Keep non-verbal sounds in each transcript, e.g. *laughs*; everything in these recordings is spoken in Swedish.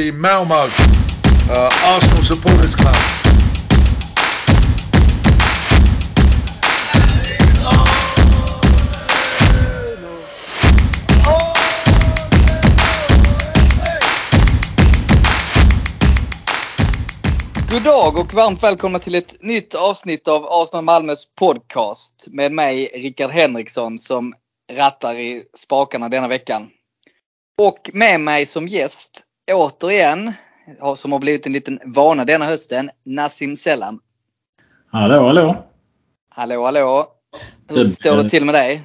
the Malmo uh, Arsenal Supporters Club. God dag och varmt välkomna till ett nytt avsnitt av Arsenal Malmös podcast med mig Rickard Henriksson som rattar i spakarna denna veckan. Och med mig som gäst återigen, som har blivit en liten vana denna hösten, Nassim Selam. Hallå, hallå! Hallå, hallå! Hur står det till med dig?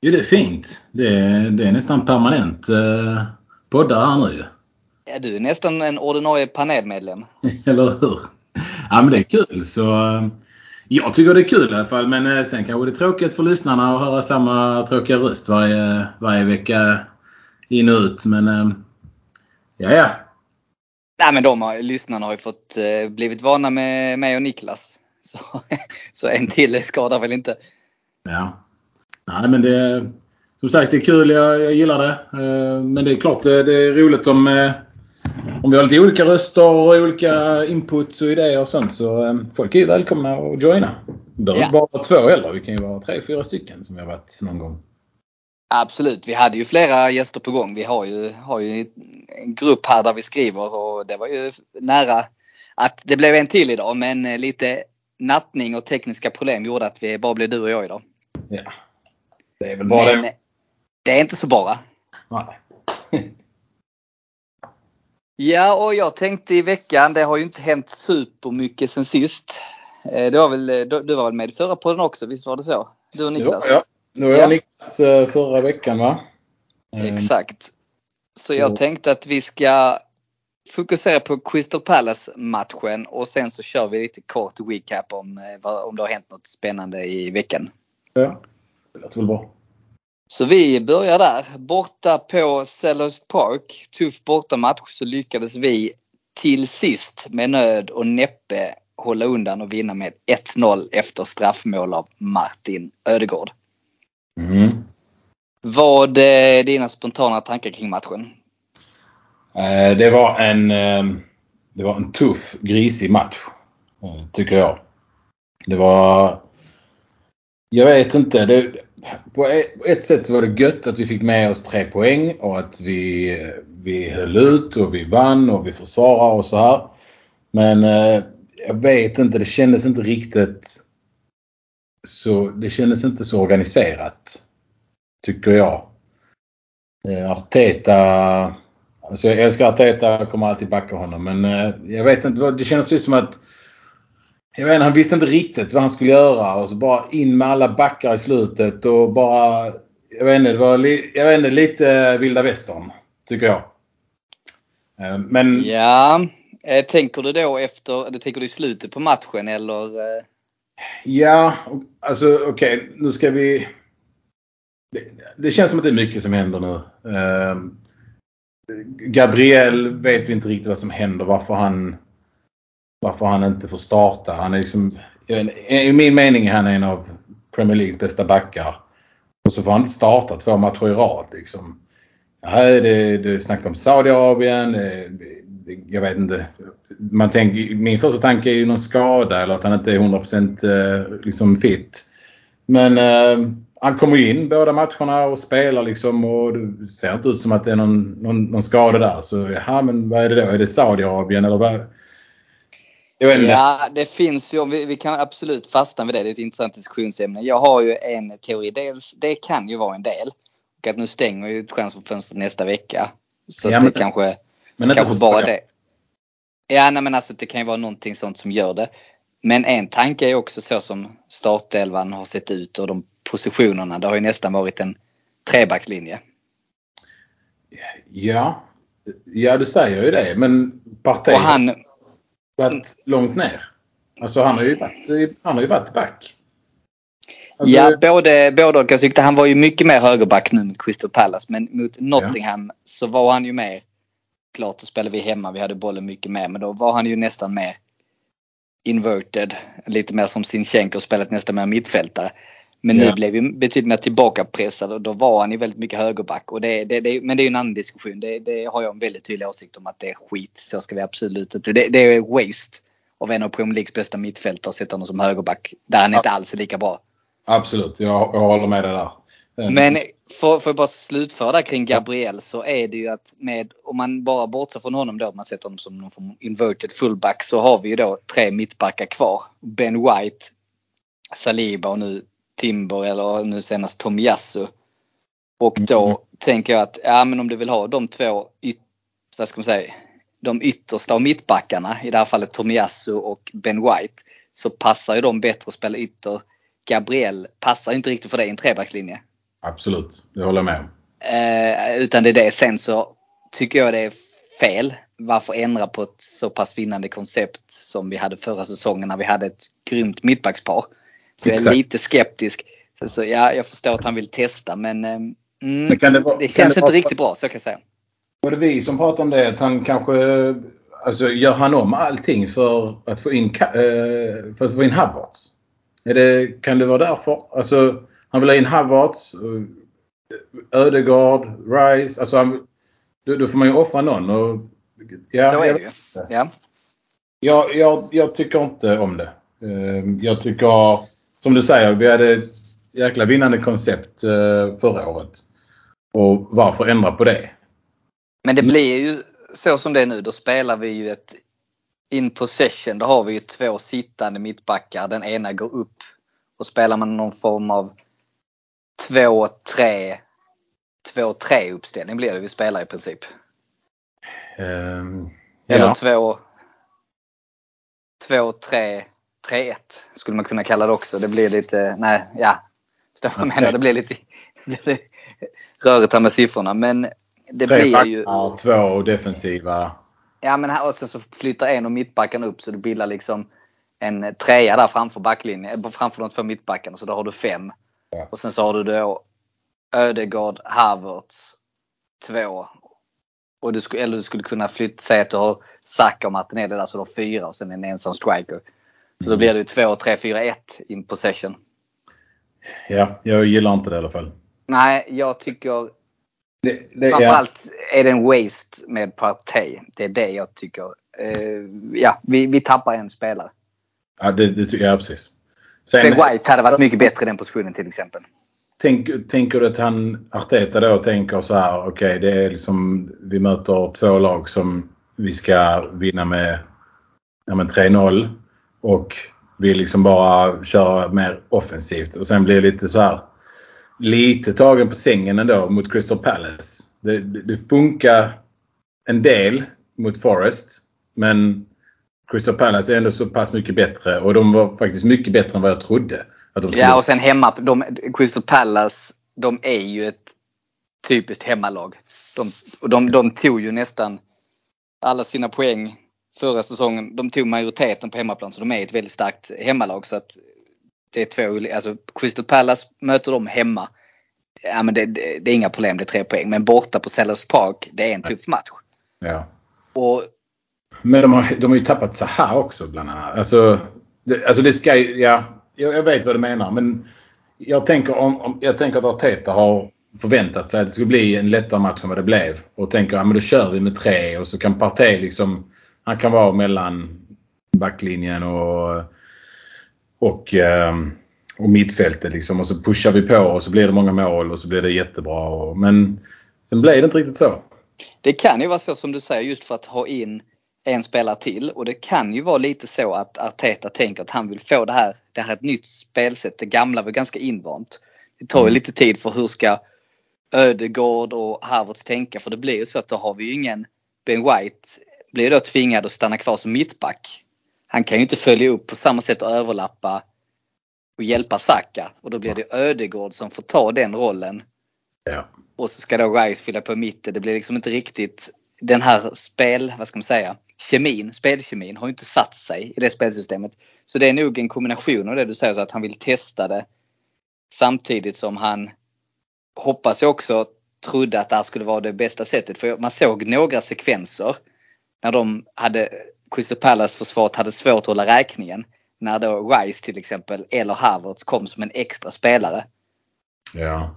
Jo, det är fint. Det är, det är nästan permanent eh, poddar här nu. Ja, du är nästan en ordinarie panelmedlem. *laughs* Eller hur? Ja, men det är kul. Så, eh, jag tycker det är kul i alla fall. Men eh, sen kanske det är tråkigt för lyssnarna att höra samma tråkiga röst varje, varje vecka in och ut. Men eh, ja, ja. Nej, men de har, lyssnarna har ju fått eh, blivit vana med mig och Niklas. *laughs* Så, så en till skadar väl inte. Ja. Nej, men det, som sagt, det är kul. Jag, jag gillar det. Eh, Men det är klart, det, det är roligt om, eh, om vi har lite olika röster och olika inputs och idéer och sånt. Så eh, folk är ju välkomna att joina. Det behöver Ja. bara vara två heller. Vi kan ju vara tre, fyra stycken som vi har varit någon gång. Absolut, vi hade ju flera gäster på gång. Vi har ju, har ju en grupp här där vi skriver och det var ju nära att det blev en till idag men eh, lite nattning och tekniska problem gjorde att vi bara blev du och jag idag. Ja. Det är väl bara Men det. eh, det är inte så bara. Nej. *laughs* Ja och jag tänkte i veckan, det har ju inte hänt supermycket sen sist. Eh, Det var väl, du, du var väl med i förra podden också, visst var det så? Du och Niklas? var jag. Det var jag Ja. Niklas eh, förra veckan va? Eh, Exakt. Så jag Ja. tänkte att vi ska fokusera på Crystal Palace-matchen och sen så kör vi lite kort recap om, eh, om det har hänt något spännande i veckan. Ja. Det låter väl bra. Så vi börjar där. Borta på Selhurst Park, tuff bortamatch, så lyckades vi till sist med nöd och näppe hålla undan och vinna med 1-0 efter straffmål av Martin Ödegård. Mm. Vad är dina spontana tankar kring matchen? Eh, Det var en, eh, det var en tuff, grisig match. eh, Tycker jag. Det var... Jag vet inte. Det, på ett- på ett sätt så var det gött att vi fick med oss tre poäng och att vi, vi höll ut och vi vann och vi försvarade och så här. Men eh, jag vet inte. Det kändes inte riktigt så... Det kändes inte så organiserat. Tycker jag. Eh, Arteta Alltså jag älskar Arteta, jag kommer alltid backa honom. Men eh, jag vet inte, det känns precis som att jag vet inte, han visste inte riktigt vad han skulle göra och så bara in med alla backar i slutet och bara... Jag vet inte, det var li, jag vet inte, lite eh, vilda västern. Tycker jag. Men Ja, tänker du då efter, du tänker du i slutet på matchen eller? Ja, alltså okej, nu ska vi... Det, det känns som att det är mycket som händer nu. Eh, Gabriel vet vi inte riktigt vad som händer. Varför han, varför han inte får starta. Han är liksom, I min mening är han en av Premier Leagues bästa backar. Och så får han inte starta två matcher i rad. Liksom. Ja, det, det är snack om Saudiarabien. Jag vet inte. Man tänker, min första tanke är ju någon skada eller att han inte är 100% eh, liksom fit. Men eh, han kommer ju in båda matcherna och spelar liksom och det ser inte ut som att det är någon, någon, någon skada där. Så ja, men vad är det då? Är det Saudiarabien eller vad? Jag vet inte. Ja, det finns ju, vi, vi kan absolut fastna vid det. Det är ett intressant diskussionsämne. Jag har ju en teori. Dels, det kan ju vara en del. Och att nu stänger ju transferfönstret nästa vecka. Så Ja, men- det kanske, men inte kanske bara det. Ja, nej, men alltså det kan ju vara någonting sånt som gör det. Men en tanke är också så som startelvan har sett ut och de positionerna. Det har ju nästan varit en trebackslinje. Ja. Ja, du säger ju det. Men Partey Och han, har varit långt ner. Alltså han har ju varit, han har ju varit back. Alltså, ja, både, både och. Jag tyckte han var ju mycket mer högerback nu mot Crystal Palace. Men mot Nottingham så var han ju mer, klart då spelade vi hemma, vi hade bollen mycket mer. Men då var han ju nästan mer inverted. Lite mer som Sinchenko spelat nästan mer mittfältare. Men nu blev vi betydligt mer tillbakapressad och då var han ju väldigt mycket högerback. Och det, det, det, men det är ju en annan diskussion. Det, det har jag en väldigt tydlig åsikt om att det är skit. Så ska vi absolut inte. Det, det är waste av en av Premier Leagues bästa mittfältare att sätta honom som högerback. Där han inte alls är lika bra. Absolut, jag, jag håller med dig där. Men för, för att bara slutföra kring Gabriel så är det ju att med, om man bara bortser från honom då, om man sätter honom som någon form av inverted fullback så har vi ju då tre mittbackar kvar. Ben White, Saliba och nu Timber eller nu senast Tomiyasu. Och då Mm. tänker jag att ja men om du vill ha de två yt, vad ska man säga, de yttersta av mittbackarna, i det här fallet Tomiyasu och Ben White, så passar ju de bättre att spela ytter. Gabriel passar inte riktigt för det i en trebackslinje. Absolut, det håller jag med om. Eh, utan det är det. Sen så tycker jag det är fel. Varför ändra på ett så pass vinnande koncept som vi hade förra säsongen när vi hade ett grymt mittbackspar. Så jag är Exakt. lite skeptisk. Så, så ja, jag förstår att han vill testa men eh, mm, Men det vara- det känns det inte vara- riktigt bra så kan jag säga. Var det vi som pratade om det? Att han kanske... Alltså gör han om allting för att få in, eh, för att få in Havertz? Är det, kan det vara därför? Alltså han vill ha in Havertz, eh, Ödegaard, Rice. Alltså han, då, då får man ju offra någon. Och, ja, så är det ju. Ja. jag, jag, jag tycker inte om det. Eh, Jag tycker, som du säger, vi hade ett jäkla vinnande koncept eh, förra året. Och varför ändra på det? Men det blir ju så som det är nu. Då spelar vi ju ett in possession. Då har vi ju två sittande mittbackar. Den ena går upp och spelar man någon form av 2-3 2-3 uppställning blir det vi spelar i princip. Ehm, Eller ja. 2 2-3 3-1 skulle man kunna kalla det också. Det blir lite, nej, ja. Förstår vad jag menar? Det blir lite, *laughs* rörigt här med siffrorna. Men det Tre blir ju... två defensiva. Ja men här, och sen så flyttar en av mittbackarna upp så du bildar liksom en trea där framför backlinjen, framför de två mittbackarna. Så då har du fem. Ja. Och sen så har du då Ödegård, Havertz, två. Och du skulle, eller du skulle kunna flytta, säga att du har Saka och Martinelli där så du har fyra och sen en ensam striker. Så då Mm. blir det ju 2, 3, 4, 1 in possession. Ja, jag gillar inte det i alla fall. Nej, jag tycker Det, det, ja. Framförallt är det en waste med Partey. Det är det jag tycker. Eh, ja, vi, vi tappar en spelare. Ja, det, det tycker jag precis. Sen, White hade varit mycket bättre i den positionen till exempel. tänk, tänker du att han, Arteta då tänker så här, okej det är liksom, vi möter två lag som vi ska vinna med ja, men 3-0 och vi liksom bara kör mer offensivt och sen blir det lite så här lite tagen på sängen ändå mot Crystal Palace. Det, det, det funkar en del mot Forest men Crystal Palace är ändå så pass mycket bättre och de var faktiskt mycket bättre än vad jag trodde. Att de skulle Ja, och sen hemma. De, Crystal Palace, de är ju ett typiskt hemmalag. De, och de, de tog ju nästan alla sina poäng förra säsongen. De tog majoriteten på hemmaplan så de är ett väldigt starkt hemmalag. Så att det är två alltså Crystal Palace möter dem hemma. Ja, men det, det, det är inga problem, det är tre poäng. Men borta på Sellers Park, det är en tuff match. Ja. Och men de har, de har ju tappat Zaha också bland annat. Alltså det, alltså det ska ju, ja, jag, jag vet vad du menar men jag tänker, om, om, jag tänker att Arteta har förväntat sig att det skulle bli en lättare match än vad det blev. Och tänker att ja, då kör vi med tre och så kan Partey liksom, han kan vara mellan backlinjen och, och, ehm, och mittfältet liksom. Och så pushar vi på och så blir det många mål och så blir det jättebra. Och, men sen blev det inte riktigt så. Det kan ju vara så som du säger just för att ha in en spelare till och det kan ju vara lite så att Arteta tänker att han vill få det här, det här ett nytt spelsätt. Det gamla var ganska invant. Det tar ju Mm. lite tid för hur ska Ödegård och Havertz tänka för det blir ju så att då har vi ju ingen Ben White blir då tvingad att stanna kvar som mittback. Han kan ju inte följa upp på samma sätt och överlappa och hjälpa Saka och då blir det Ödegård som får ta den rollen Ja. och så ska då Rice fylla på mitten. Det blir liksom inte riktigt den här spel, vad ska man säga, kemin, spelkemin har inte satt sig i det spelsystemet. Så det är nog en kombination av det du säger så att han vill testa det samtidigt som han hoppas jag också trodde att det här skulle vara det bästa sättet. För man såg några sekvenser när de hade Crystal Palace försvaret hade svårt att hålla räkningen. när då Rice till exempel eller Havertz kom som en extra spelare. Ja.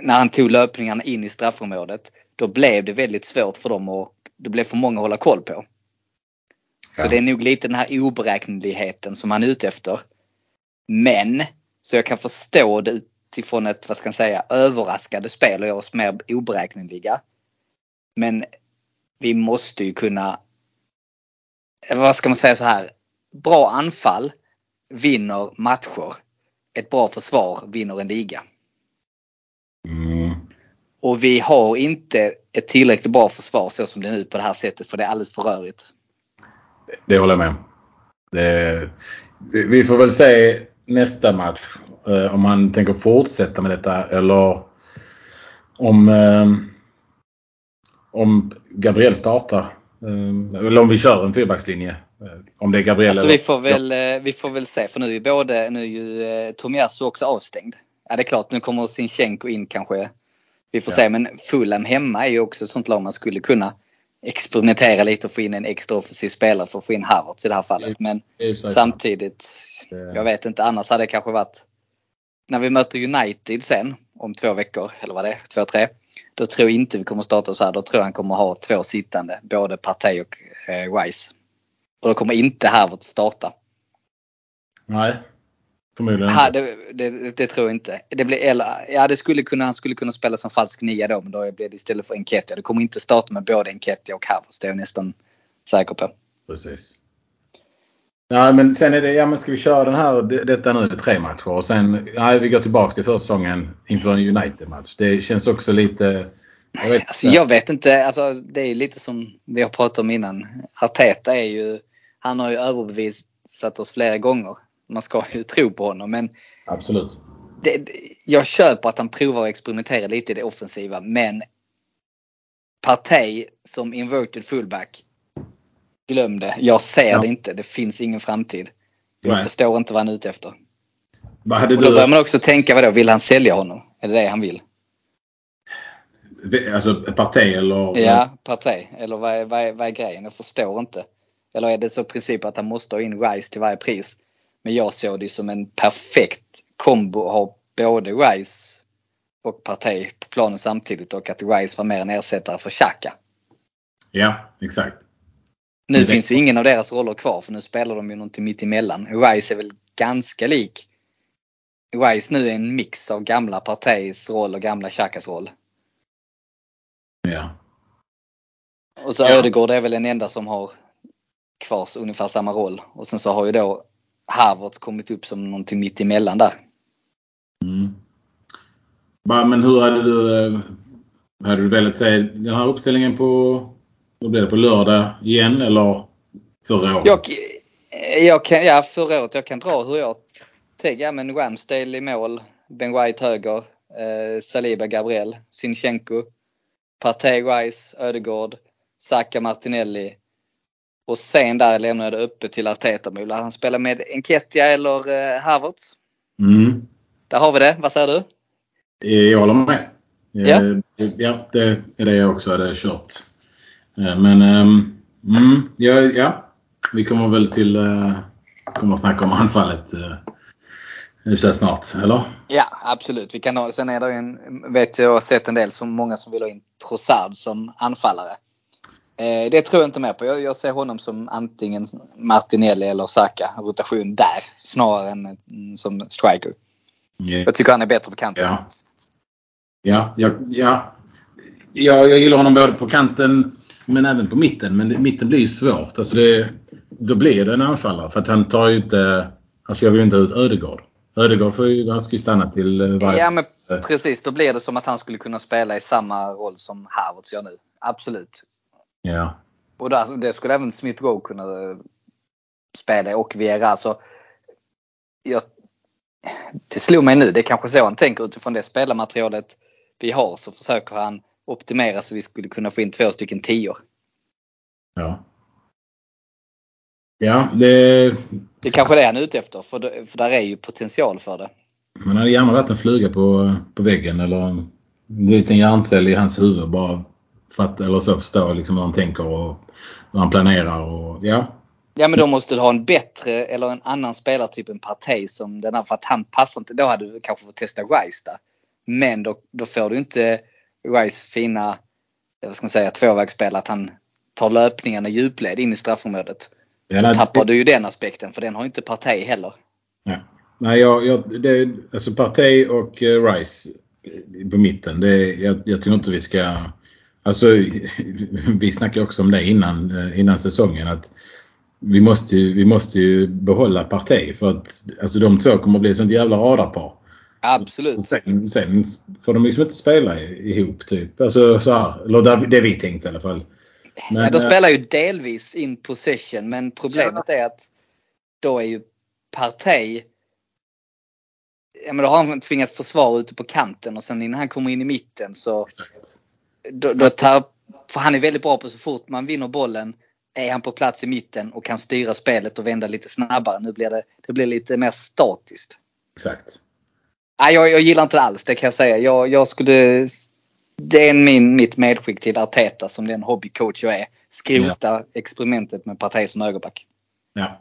När han tog löpningarna in i straffområdet. Då blev det väldigt svårt för dem och det blev för många att hålla koll på. Så Ja. det är nog lite den här oberäkneligheten som han är ute efter. Men, så jag kan förstå det utifrån ett, vad ska man säga, överraskande spel och göra oss mer oberäkneliga. Men vi måste ju kunna, vad ska man säga så här, bra anfall vinner matcher. Ett bra försvar vinner en liga. Mm. Och vi har inte ett tillräckligt bra försvar så som det är nu på det här sättet för det är alldeles för rörigt. Det håller jag med om. Det, vi, får väl se nästa match eh, om han tänker fortsätta med detta eller om, eh, om Gabriel startar. Eh, eller om vi kör en fyrbackslinje. Om det är Gabriel Alltså eller... vi får väl, eh, vi får väl se för nu är både, nu är ju Tomiyasu också avstängd. Ja det är klart nu kommer Sinchenko in kanske. Vi får Ja. se men Fulham hemma är ju också ett sånt lag man skulle kunna experimentera lite och få in en extra offensiv spelare för att få in Havertz i det här fallet. Men samtidigt, jag vet inte annars hade det kanske varit när vi möter United sen om två veckor eller vad det är, två, tre. Då tror jag inte vi kommer starta så här. Då tror jag han kommer ha två sittande, både Partey och eh, Rice. Och då kommer inte Havertz starta. Nej. Förmodligen Ha, inte. det, det, det tror jag inte. Det blir, eller, ja, det skulle kunna, han skulle kunna spela som falsk nia då men då blir det istället för Enketia. Det kommer inte starta med både Enketia och Havertz. Det är jag nästan säker på. Precis. Ja, men sen är det, ja men ska vi köra den här, det- detta nu tre matcher och sen, nej vi går tillbaks till försäsongen inför en United-match. Det känns också lite, jag vet Alltså, inte. jag vet inte. Alltså, det är lite som vi har pratat om innan. Arteta är ju, han har ju överbevisat oss flera gånger. Man ska ju tro på honom men Absolut. det, jag köper att han provar att experimentera lite i det offensiva men Partey som inverted fullback. Glöm det. Jag ser Ja. det inte. Det finns ingen framtid. Jag Nej. förstår inte vad han är ute efter. Vad hade Och då börjar du, man också tänka, vadå, vill han sälja honom? Är det det han vill? alltså parti eller? Ja, Partey. Eller vad är, vad, är, vad är grejen? Jag förstår inte. Eller är det så princip att han måste ha in Rice till varje pris? Men jag såg det som en perfekt kombo att ha både Rice och Partey på planen samtidigt och att Rice var mer en ersättare för Xhaka. Ja, exakt. Nu Det- finns ju ingen av deras roller kvar för nu spelar de ju någonting mitt emellan. Rice är väl ganska lik. Rice nu är en mix av gamla Parteys roll och gamla Xhakas roll. Ja. Och så Ja. Ödegård är väl den enda som har kvar ungefär samma roll. Och sen så har ju då Havertz kommit upp som någonting mitt emellan där. Mm. Va, Men hur hade du, eh, hade du velat se den här uppställningen på, vad blir det, på lördag igen eller förra året? Jag, jag kan, ja förra året, jag kan dra hur jag tänker. Ja men Ramsdale i mål, Ben White höger, eh, Saliba Gabriel, Sinchenko, Partey Rice, Ödegård, Saka Martinelli. Och sen där lämnar jag det öppet till Arteta. Vill han spela med Enketia eller eh, Havertz? Mm. Där har vi det. Vad säger du? Eh, Jag håller med. Ja. Eh, Ja, det är det jag också hade kört. Eh, Men ehm, mm, ja, ja, vi kommer väl till kommer att snacka om anfallet eh, hyfsat snart, eller? Ja, absolut. Vi kan ha, sen är det en, vet jag har sett en del som många som vill ha in Trossard som anfallare. Eh, det tror jag inte mer på. Jag, jag ser honom som antingen Martinelli eller Saka. Rotation där snarare än mm, som striker. Ja. Jag tycker han är bättre på kanten. Ja. Ja, ja, ja. ja, jag gillar honom både på kanten men även på mitten. Men mitten blir ju svårt. Alltså det, då blir det en anfallare. För att han tar ju inte... Alltså jag vill inte ut Ödegård. Ödegård får ju, han ska ju stanna till eh, varje... Ja men precis, då blir det som att han skulle kunna spela i samma roll som Havertz gör nu. Absolut. Ja. Och där, det skulle även Smith Rowe kunna eh, spela och Vera. Så jag, det slog mig nu, det är kanske så han tänker utifrån det spelarmaterialet vi har så försöker han optimera så vi skulle kunna få in två stycken tior. Ja. Ja, det... Det är kanske det han är ute efter för, det, för där är ju potential för det. Man hade gärna varit en fluga på, på väggen eller en liten hjärncell i hans huvud. Bara för att, eller så förstå liksom hur han tänker och hur han planerar. Och, ja. Ja men då måste du ha en bättre eller en annan spelartyp än Partey som den här för att han passar inte. Då hade du kanske fått testa Rice där. Men då, då får du inte Rice fina, vad ska man säga, tvåvägsspel att han tar löpningarna djupled in i straffområdet. Ja, Då tappar du ju den aspekten för den har inte Partey heller. Ja. Nej, jag, jag, det, alltså Partey och eh, Rice på mitten. Det, jag, jag tycker inte vi ska... Alltså, *laughs* vi snackade också om det innan, eh, innan säsongen. att vi måste, vi måste ju behålla Partey för att alltså, de två kommer att bli ett sånt jävla radarpar. Absolut. Och Sen, sen får de liksom inte spela ihop typ. Alltså så här. Eller det, vi tänkte i alla fall. Men, ja, de eh, spelar ju delvis in possession men problemet är att då är ju Partey Ja men då har han tvingats försvara ute på kanten och sen innan han kommer in i mitten så exakt. Då, då tar, för han är väldigt bra på så fort man vinner bollen är han på plats i mitten och kan styra spelet och vända lite snabbare. Nu blir det, det blir lite mer statiskt. Exakt. Nej, jag, jag gillar inte det alls, det kan jag säga. Jag, jag skulle, det är min, mitt medskick till Arteta som den hobbycoach jag är. Skrota experimentet med Partey som högerback. Ja.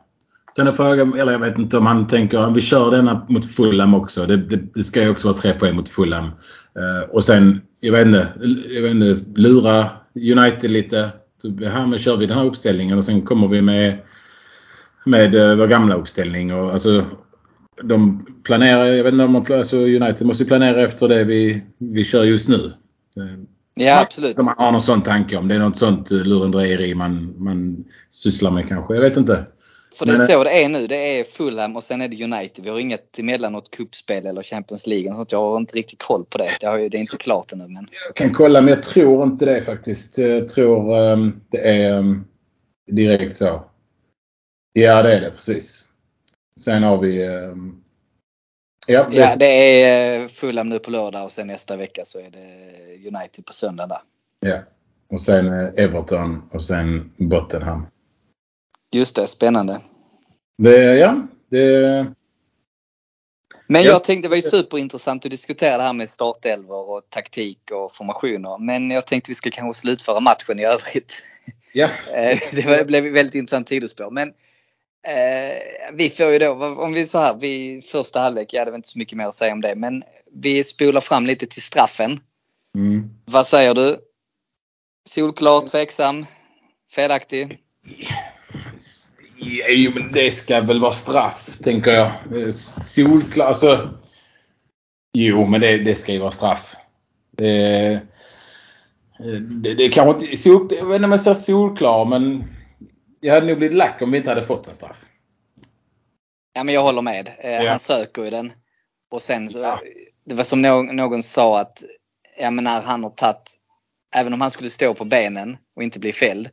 Kan jag fråga, eller jag vet inte om han tänker, vi kör denna mot Fulham också. Det, det, det ska ju också vara tre poäng mot Fulham. Eh, och sen, jag vet inte, jag vet inte, lura United lite. Typ, Här men kör vi den här uppställningen och sen kommer vi med, med eh, vår gamla uppställning. Och, alltså, de planerar, jag vet inte om man alltså United måste planera efter det vi, vi kör just nu. Eh, Ja, absolut. Om man har någon sån tanke, om det är något sånt lurendrejeri man, man sysslar med kanske. Jag vet inte. För det är så det är nu. Det är Fulham och sen är det United. Vi har inget emellanåt kuppspel eller Champions League. och sånt. Jag har inte riktigt koll på det. Det är inte klart ännu. Men Jag kan kolla men jag tror inte det faktiskt. Jag tror um, det är um, direkt så. Ja det är det precis. Sen har vi... Um, ja, det, ja, det är eh, Fulham nu på lördag och sen nästa vecka så är det United på söndag där. ja. Och sen eh, Everton och sen Bottenham. Just det, spännande. Det, ja, det... Men Ja. jag tänkte det var ju superintressant att diskutera det här med startelvor och taktik och formationer. Men jag tänkte vi ska kanske slutföra matchen i övrigt. Ja, *laughs* Eh, Det blev väldigt intressant sidospår. Men eh, vi får ju då, om vi så här, vi, första halvlek, ja det var inte så mycket mer att säga om det. Men vi spolar fram lite till straffen. mm. Vad säger du? Solklar, tveksam, felaktig? Jo, men det ska väl vara straff, tänker jag. Solklar, alltså. Jo, men det, det ska ju vara straff. Det, det, det kanske inte... Sol, jag vet inte om jag säger solklar, men jag hade nog blivit lack om vi inte hade fått en straff. Ja men jag håller med. Eh, Ja. Han söker ju den. Och sen så, Ja. det var som någon, någon sa att, ja men när han har tagit, även om han skulle stå på benen och inte bli fälld.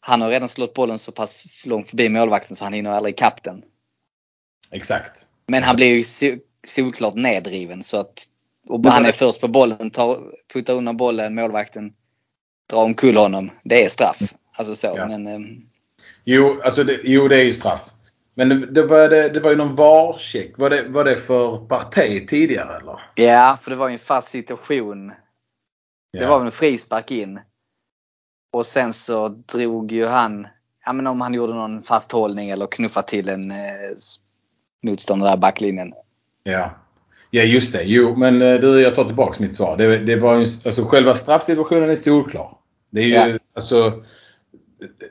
Han har redan slått bollen så pass långt förbi målvakten så han hinner aldrig ikapp den. Exakt. Men han blir ju so- solklart nedriven så att, och han är det- först på bollen, tar, puttar undan bollen, målvakten drar omkull honom. Det är straff. Alltså så. Ja. Men, ehm, Jo, alltså det, jo, det är ju straff. Men det, det, var, det, det var ju någon VAR-check. Var det, var det för Partey tidigare eller? ja, för det var ju en fast situation Det Ja. var väl en frispark in. Och sen så drog ju han, ja men om han gjorde någon fasthållning eller knuffade till en eh, motståndare där backlinjen. Ja. Ja just det. Jo men eh, du jag tar tillbaks mitt svar. Det, det var ju, alltså själva straffsituationen är solklar. Det är ju Ja. alltså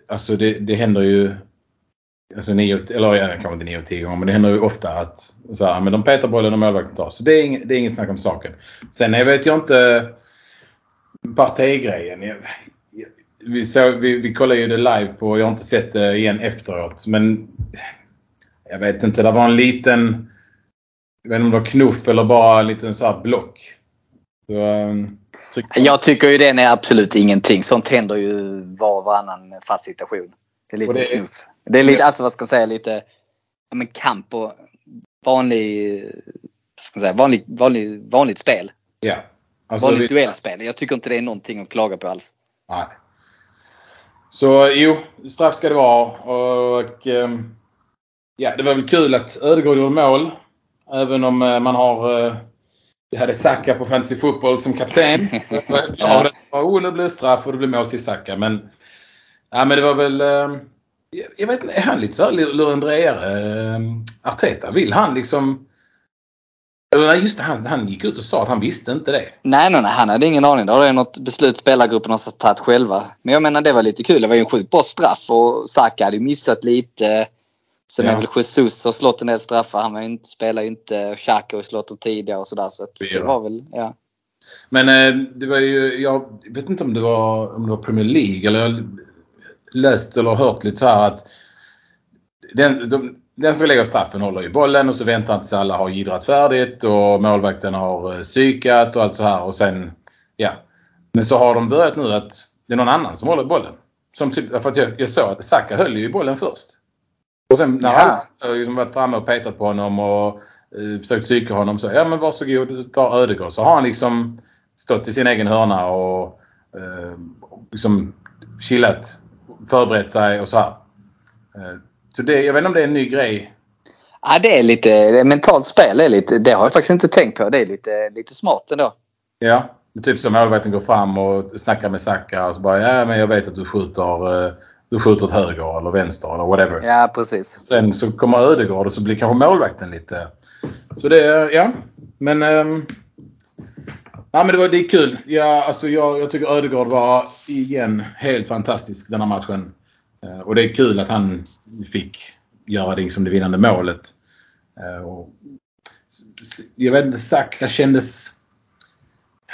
Alltså det, det händer ju Alltså nio, eller ja, kanske inte 9 av 10 gånger men det händer ju ofta att så här, men de petar bollen och målvakten tar. Så det är, inget, det är inget snack om saken. Sen jag vet jag inte Partey-grejen. Jag- Vi, såg, vi, vi kollade ju det live på, jag har inte sett det igen efteråt men jag vet inte, det var en liten jag vet inte om det var knuff eller bara en liten så här block. Så, ehm, tycker- Jag tycker ju den är absolut ingenting. Sånt händer ju var och varannan fast situation. Det är lite det är- knuff. Det är lite, alltså vad ska man säga, lite men kamp och vanlig, ska man säga, vanlig, vanlig, vanligt spel. Ja. Alltså, Vanligt duellspel. Jag tycker inte det är någonting att klaga på alls. Nej. Så jo, straff ska det vara. Och, ehm, ja, det var väl kul att Ödegård gjorde mål. Även om eh, man har... eh, Vi hade Saka på Fantasy Football som kapten. *laughs* ja. oh, nu blev det straff och det blev mål till Saka. Men, ja, men det var väl... ehm, Jag, jag vet inte, är han lite så här lurendrejare? Eh, Arteta, vill han liksom... Eller just det, han, han gick ut och sa att han visste inte det. Nej, nej, nej. Han hade ingen aning. Det är något beslut spelargruppen har tagit själva. Men jag menar det var lite kul. Det var ju en sjukt bra straff och Saka hade ju missat lite. Sen Ja. är väl Jesus har slått en del straffar. Han var inte, spelar ju inte. Xhaka ju slått dem tidigare och sådär. Så att det var väl, ja. Men eh, det var ju, jag vet inte om det var, om det var Premier League eller jag läst eller hört lite så här att den, de, den som lägger straffen håller i bollen och så väntar han tills alla har gidrat färdigt och målvakten har eh, psykat och allt så här och sen, ja. Men så har de börjat nu att det är någon annan som håller bollen. Som typ, för att jag, jag såg att Saka höll ju bollen först. Och sen när Ja. har liksom varit framme och petat på honom och eh, försökt psyka honom så ja men varsågod ta Ödegård. Så har han liksom stått i sin egen hörna och eh, liksom chillat, förberett sig och så här. Eh, så det, jag vet inte om det är en ny grej. ja det är lite det är mentalt spel. Är lite, det har jag faktiskt inte tänkt på. Det är lite, lite smart ändå. Ja. Typ som målvakten går fram och snackar med Saka och så bara ja men jag vet att du skjuter, eh, du skjuter åt höger eller vänster eller whatever. Ja, precis. Sen så kommer Ödegård och så blir kanske målvakten lite... Så det, ja. Men... ehm, ja men det, var, det är kul. Ja, alltså jag, jag tycker Ödegård var igen helt fantastisk den här matchen. Eh, och det är kul att han fick göra det som det vinnande målet. Eh, och, jag vet inte, Saka kändes...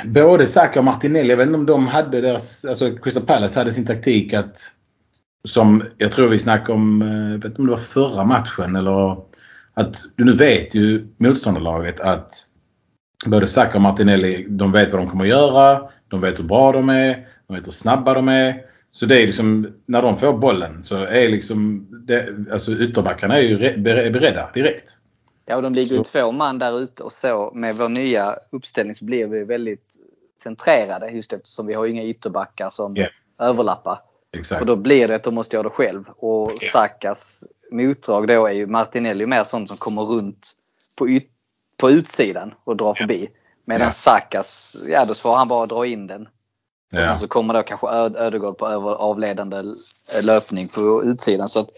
Både Saka och Martinelli, jag vet inte om de hade deras... Alltså Crystal Palace hade sin taktik att som jag tror vi snackade om, eh, jag vet inte om det var förra matchen eller att du nu vet ju motståndarlaget att både Saka och Martinelli, de vet vad de kommer att göra. De vet hur bra de är. De vet hur snabba de är. Så det är liksom, när de får bollen så är liksom, det, alltså ytterbackarna är ju re- bere- beredda direkt. Ja, och de ligger ju två man där ute och så med vår nya uppställning så blir vi väldigt centrerade just eftersom vi har inga ytterbackar som Ja. överlappar. Exakt. Och då blir det att de måste göra det själv. Och Ja. Sakas motdrag då är ju Martinelli mer sånt som kommer runt på, yt- på utsidan och drar förbi. Medan Ja. Sakas, ja då får han bara dra in den. Och sen så kommer då kanske Ö- Ödegaard på avledande löpning på utsidan. Så att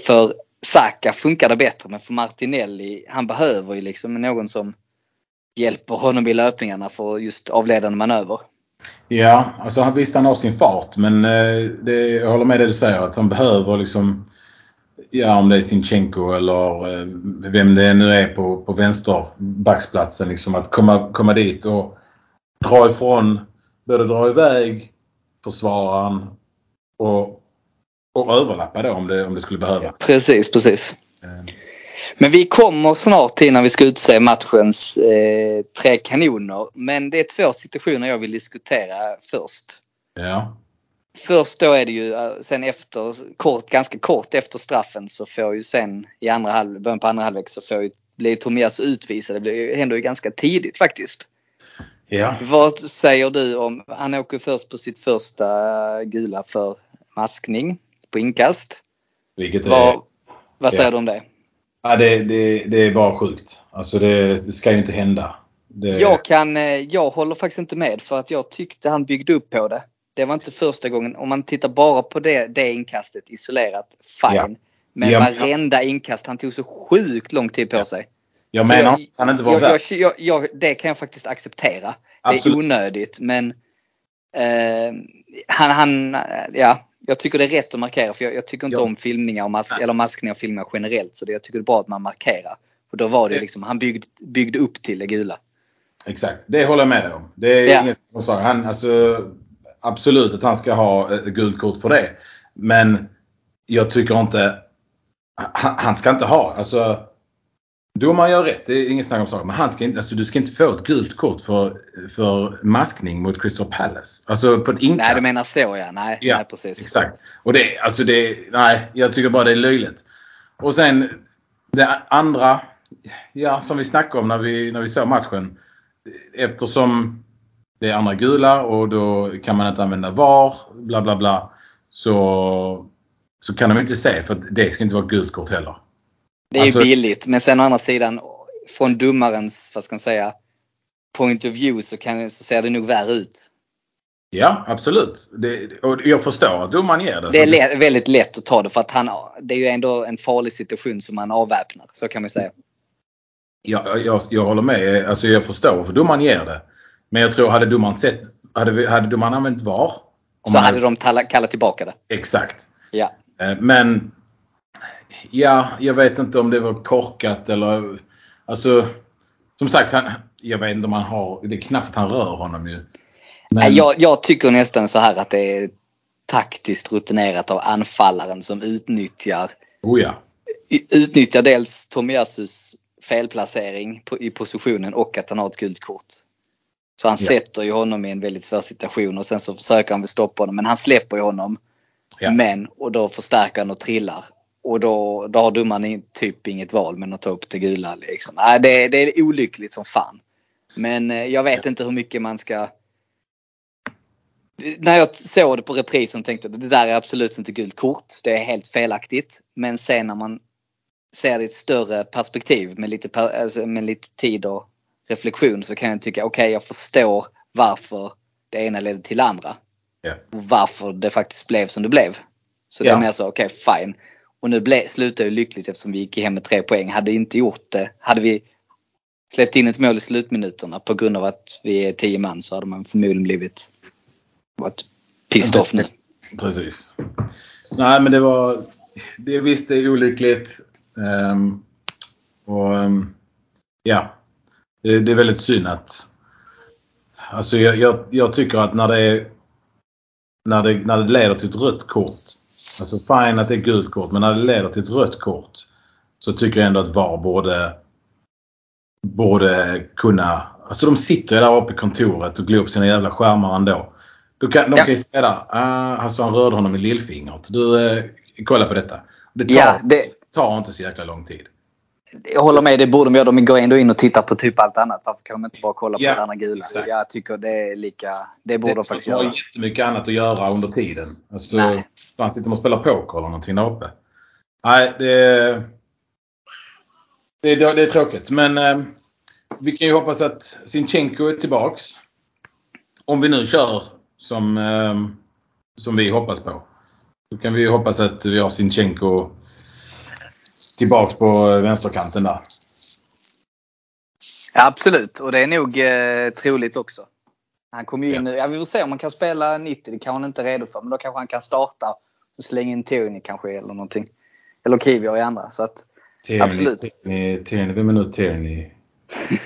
för Saka funkar det bättre men för Martinelli, han behöver ju liksom någon som hjälper honom i löpningarna för just avledande manöver. Ja, alltså han- visst han har sin fart men eh, det, jag håller med det du säger att han behöver liksom Ja om det är Sinchenko eller eh, vem det nu är på, på vänsterbacksplatsen liksom att komma, komma dit och dra ifrån, både dra iväg försvararen och, och överlappa då om det, om det skulle behöva. Precis, precis. Eh, Men vi kommer snart till när vi ska utse matchens eh, tre kanoner. Men det är två situationer jag vill diskutera först. Ja. Först då är det ju eh, sen efter, kort, ganska kort efter straffen så får ju sen i andra halv, början på andra halvlek så får ju, blir Tomias utvisad. Det blir, händer ju ganska tidigt faktiskt. Ja. Vad säger du om, han åker först på sitt första gula för maskning på inkast. Vilket är, Vad, vad säger Ja. du om det? ja, det, det, det är bara sjukt. Alltså det, det ska ju inte hända. Det, Jag, kan, eh, jag håller faktiskt inte med för att jag tyckte han byggde upp på det. Det var inte första gången. Om man tittar bara på det, det inkastet isolerat, fine. Ja. Men Ja, varenda inkast, han tog så sjukt lång tid på sig. Jag Så menar jag- han inte var Jag, jag, jag, det kan jag faktiskt acceptera. Det är Absolut. onödigt men eh, han, han, ja, jag tycker det är rätt att markera för jag, jag tycker inte Ja. om filmningar och mask, Nej. eller maskningar och filmningar generellt. Så det, jag tycker det är bra att man markerar. Och då var det liksom, han byggde, byggde upp till det gula. Exakt, det håller jag med dig om. Det är Ja. inget som. Han, alltså, absolut att han ska ha ett gult kort för det. Men jag tycker inte... Han, han ska inte ha... Alltså, domaren gör rätt, det är inget snack om saken. Men han ska inte, alltså, du ska inte få ett gult kort för, för maskning mot Crystal Palace. Alltså på ett inkast. Nej, du menar så ja. Nej, Ja, nej precis. Exakt. Och det, alltså det, nej, jag tycker bara det är löjligt. Och sen det andra, ja som vi snackade om när vi, när vi såg matchen. Eftersom det är andra gula och då kan man inte använda VAR, bla bla bla. Så, så kan de inte se för det ska inte vara gult kort heller. Det är Alltså- ju billigt men sen å andra sidan från domarens, vad ska man säga, point of view så, kan, så ser det nog värre ut. Ja, absolut. Det, och jag förstår att domaren ger det. Det är lätt, väldigt lätt att ta det för att han, det är ju ändå en farlig situation som man avväpnar. Så kan man säga. Jag, jag, jag håller med. Alltså jag förstår varför domaren ger det. Men jag tror hade domaren sett, hade, hade domaren använt VAR. Så hade de kallat tillbaka det. Exakt. Ja. Eh, men ja, jag vet inte om det var korkat eller alltså som sagt, han, jag vet inte om han har, det är knappt han rör honom ju. Men... Jag, jag tycker nästan så här att det är taktiskt rutinerat av anfallaren som utnyttjar oh ja. utnyttjar dels Tomiasus felplacering på, i positionen och att han har ett gult kort. Så han ja. sätter ju honom i en väldigt svår situation och sen så försöker han väl stoppa honom men han släpper ju honom. Ja. Men, och då förstärker han och trillar. Och då, då har domaren typ inget val men att ta upp det gula. Liksom. Äh, det, det är olyckligt som fan. Men eh, jag vet inte hur mycket man ska när jag såg det på reprisen tänkte jag det där är absolut inte gult kort. Det är helt felaktigt. Men sen när man ser det i ett större perspektiv med lite, alltså med lite tid och reflektion så kan jag tycka okej okay, jag förstår varför det ena ledde till det andra. Yeah. Och varför det faktiskt blev som det blev. Så yeah. det är mer så okej okay, fine. Och nu ble, slutade det lyckligt eftersom vi gick hem med tre poäng. Hade vi inte gjort det, hade vi släppt in ett mål i slutminuterna på grund av att vi är tio man så hade man förmodligen blivit varit pissed off nu. Precis. Nej men det var, det visst det är olyckligt. Um, och um, ja, det, det, är väldigt synd att Alltså jag, jag, jag, tycker att när det är när det, när det leder till ett rött kort. Alltså fine att det är gult kort men när det leder till ett rött kort så tycker jag ändå att VAR borde borde kunna Alltså de sitter ju där uppe i kontoret och glor på sina jävla skärmar ändå. Du kan, de ja. kan ju säga där, uh, alltså han rörde honom i lillfingret. Du, uh, kolla på detta. Det tar, ja, det tar inte så jäkla lång tid. Jag håller med, det borde de göra. De går ändå in och tittar på typ allt annat. Varför kan de inte bara kolla på ja, det andra gula? Exakt. Jag tycker det är lika... Det borde det de faktiskt göra. Det har jättemycket annat att göra under tiden. Alltså, Nej. Fan, sitter de och spelar poker eller någonting där uppe? Nej, det, det, det, är tråkigt. Men eh, vi kan ju hoppas att Sinchenko är tillbaks. Om vi nu kör som, eh, som vi hoppas på. Då kan vi hoppas att vi har Sinchenko tillbaks på vänsterkanten där. Ja, absolut och det är nog eh, troligt också. Han kommer ju in nu. Ja, vi får se om han kan spela 90. Det kan han inte redo för. Men då kanske han kan starta och slänga in Tierney kanske eller någonting. Eller Kivior i andra. Så att, Tierney, absolut. Tierney, Tierney, vem är nu Tierney?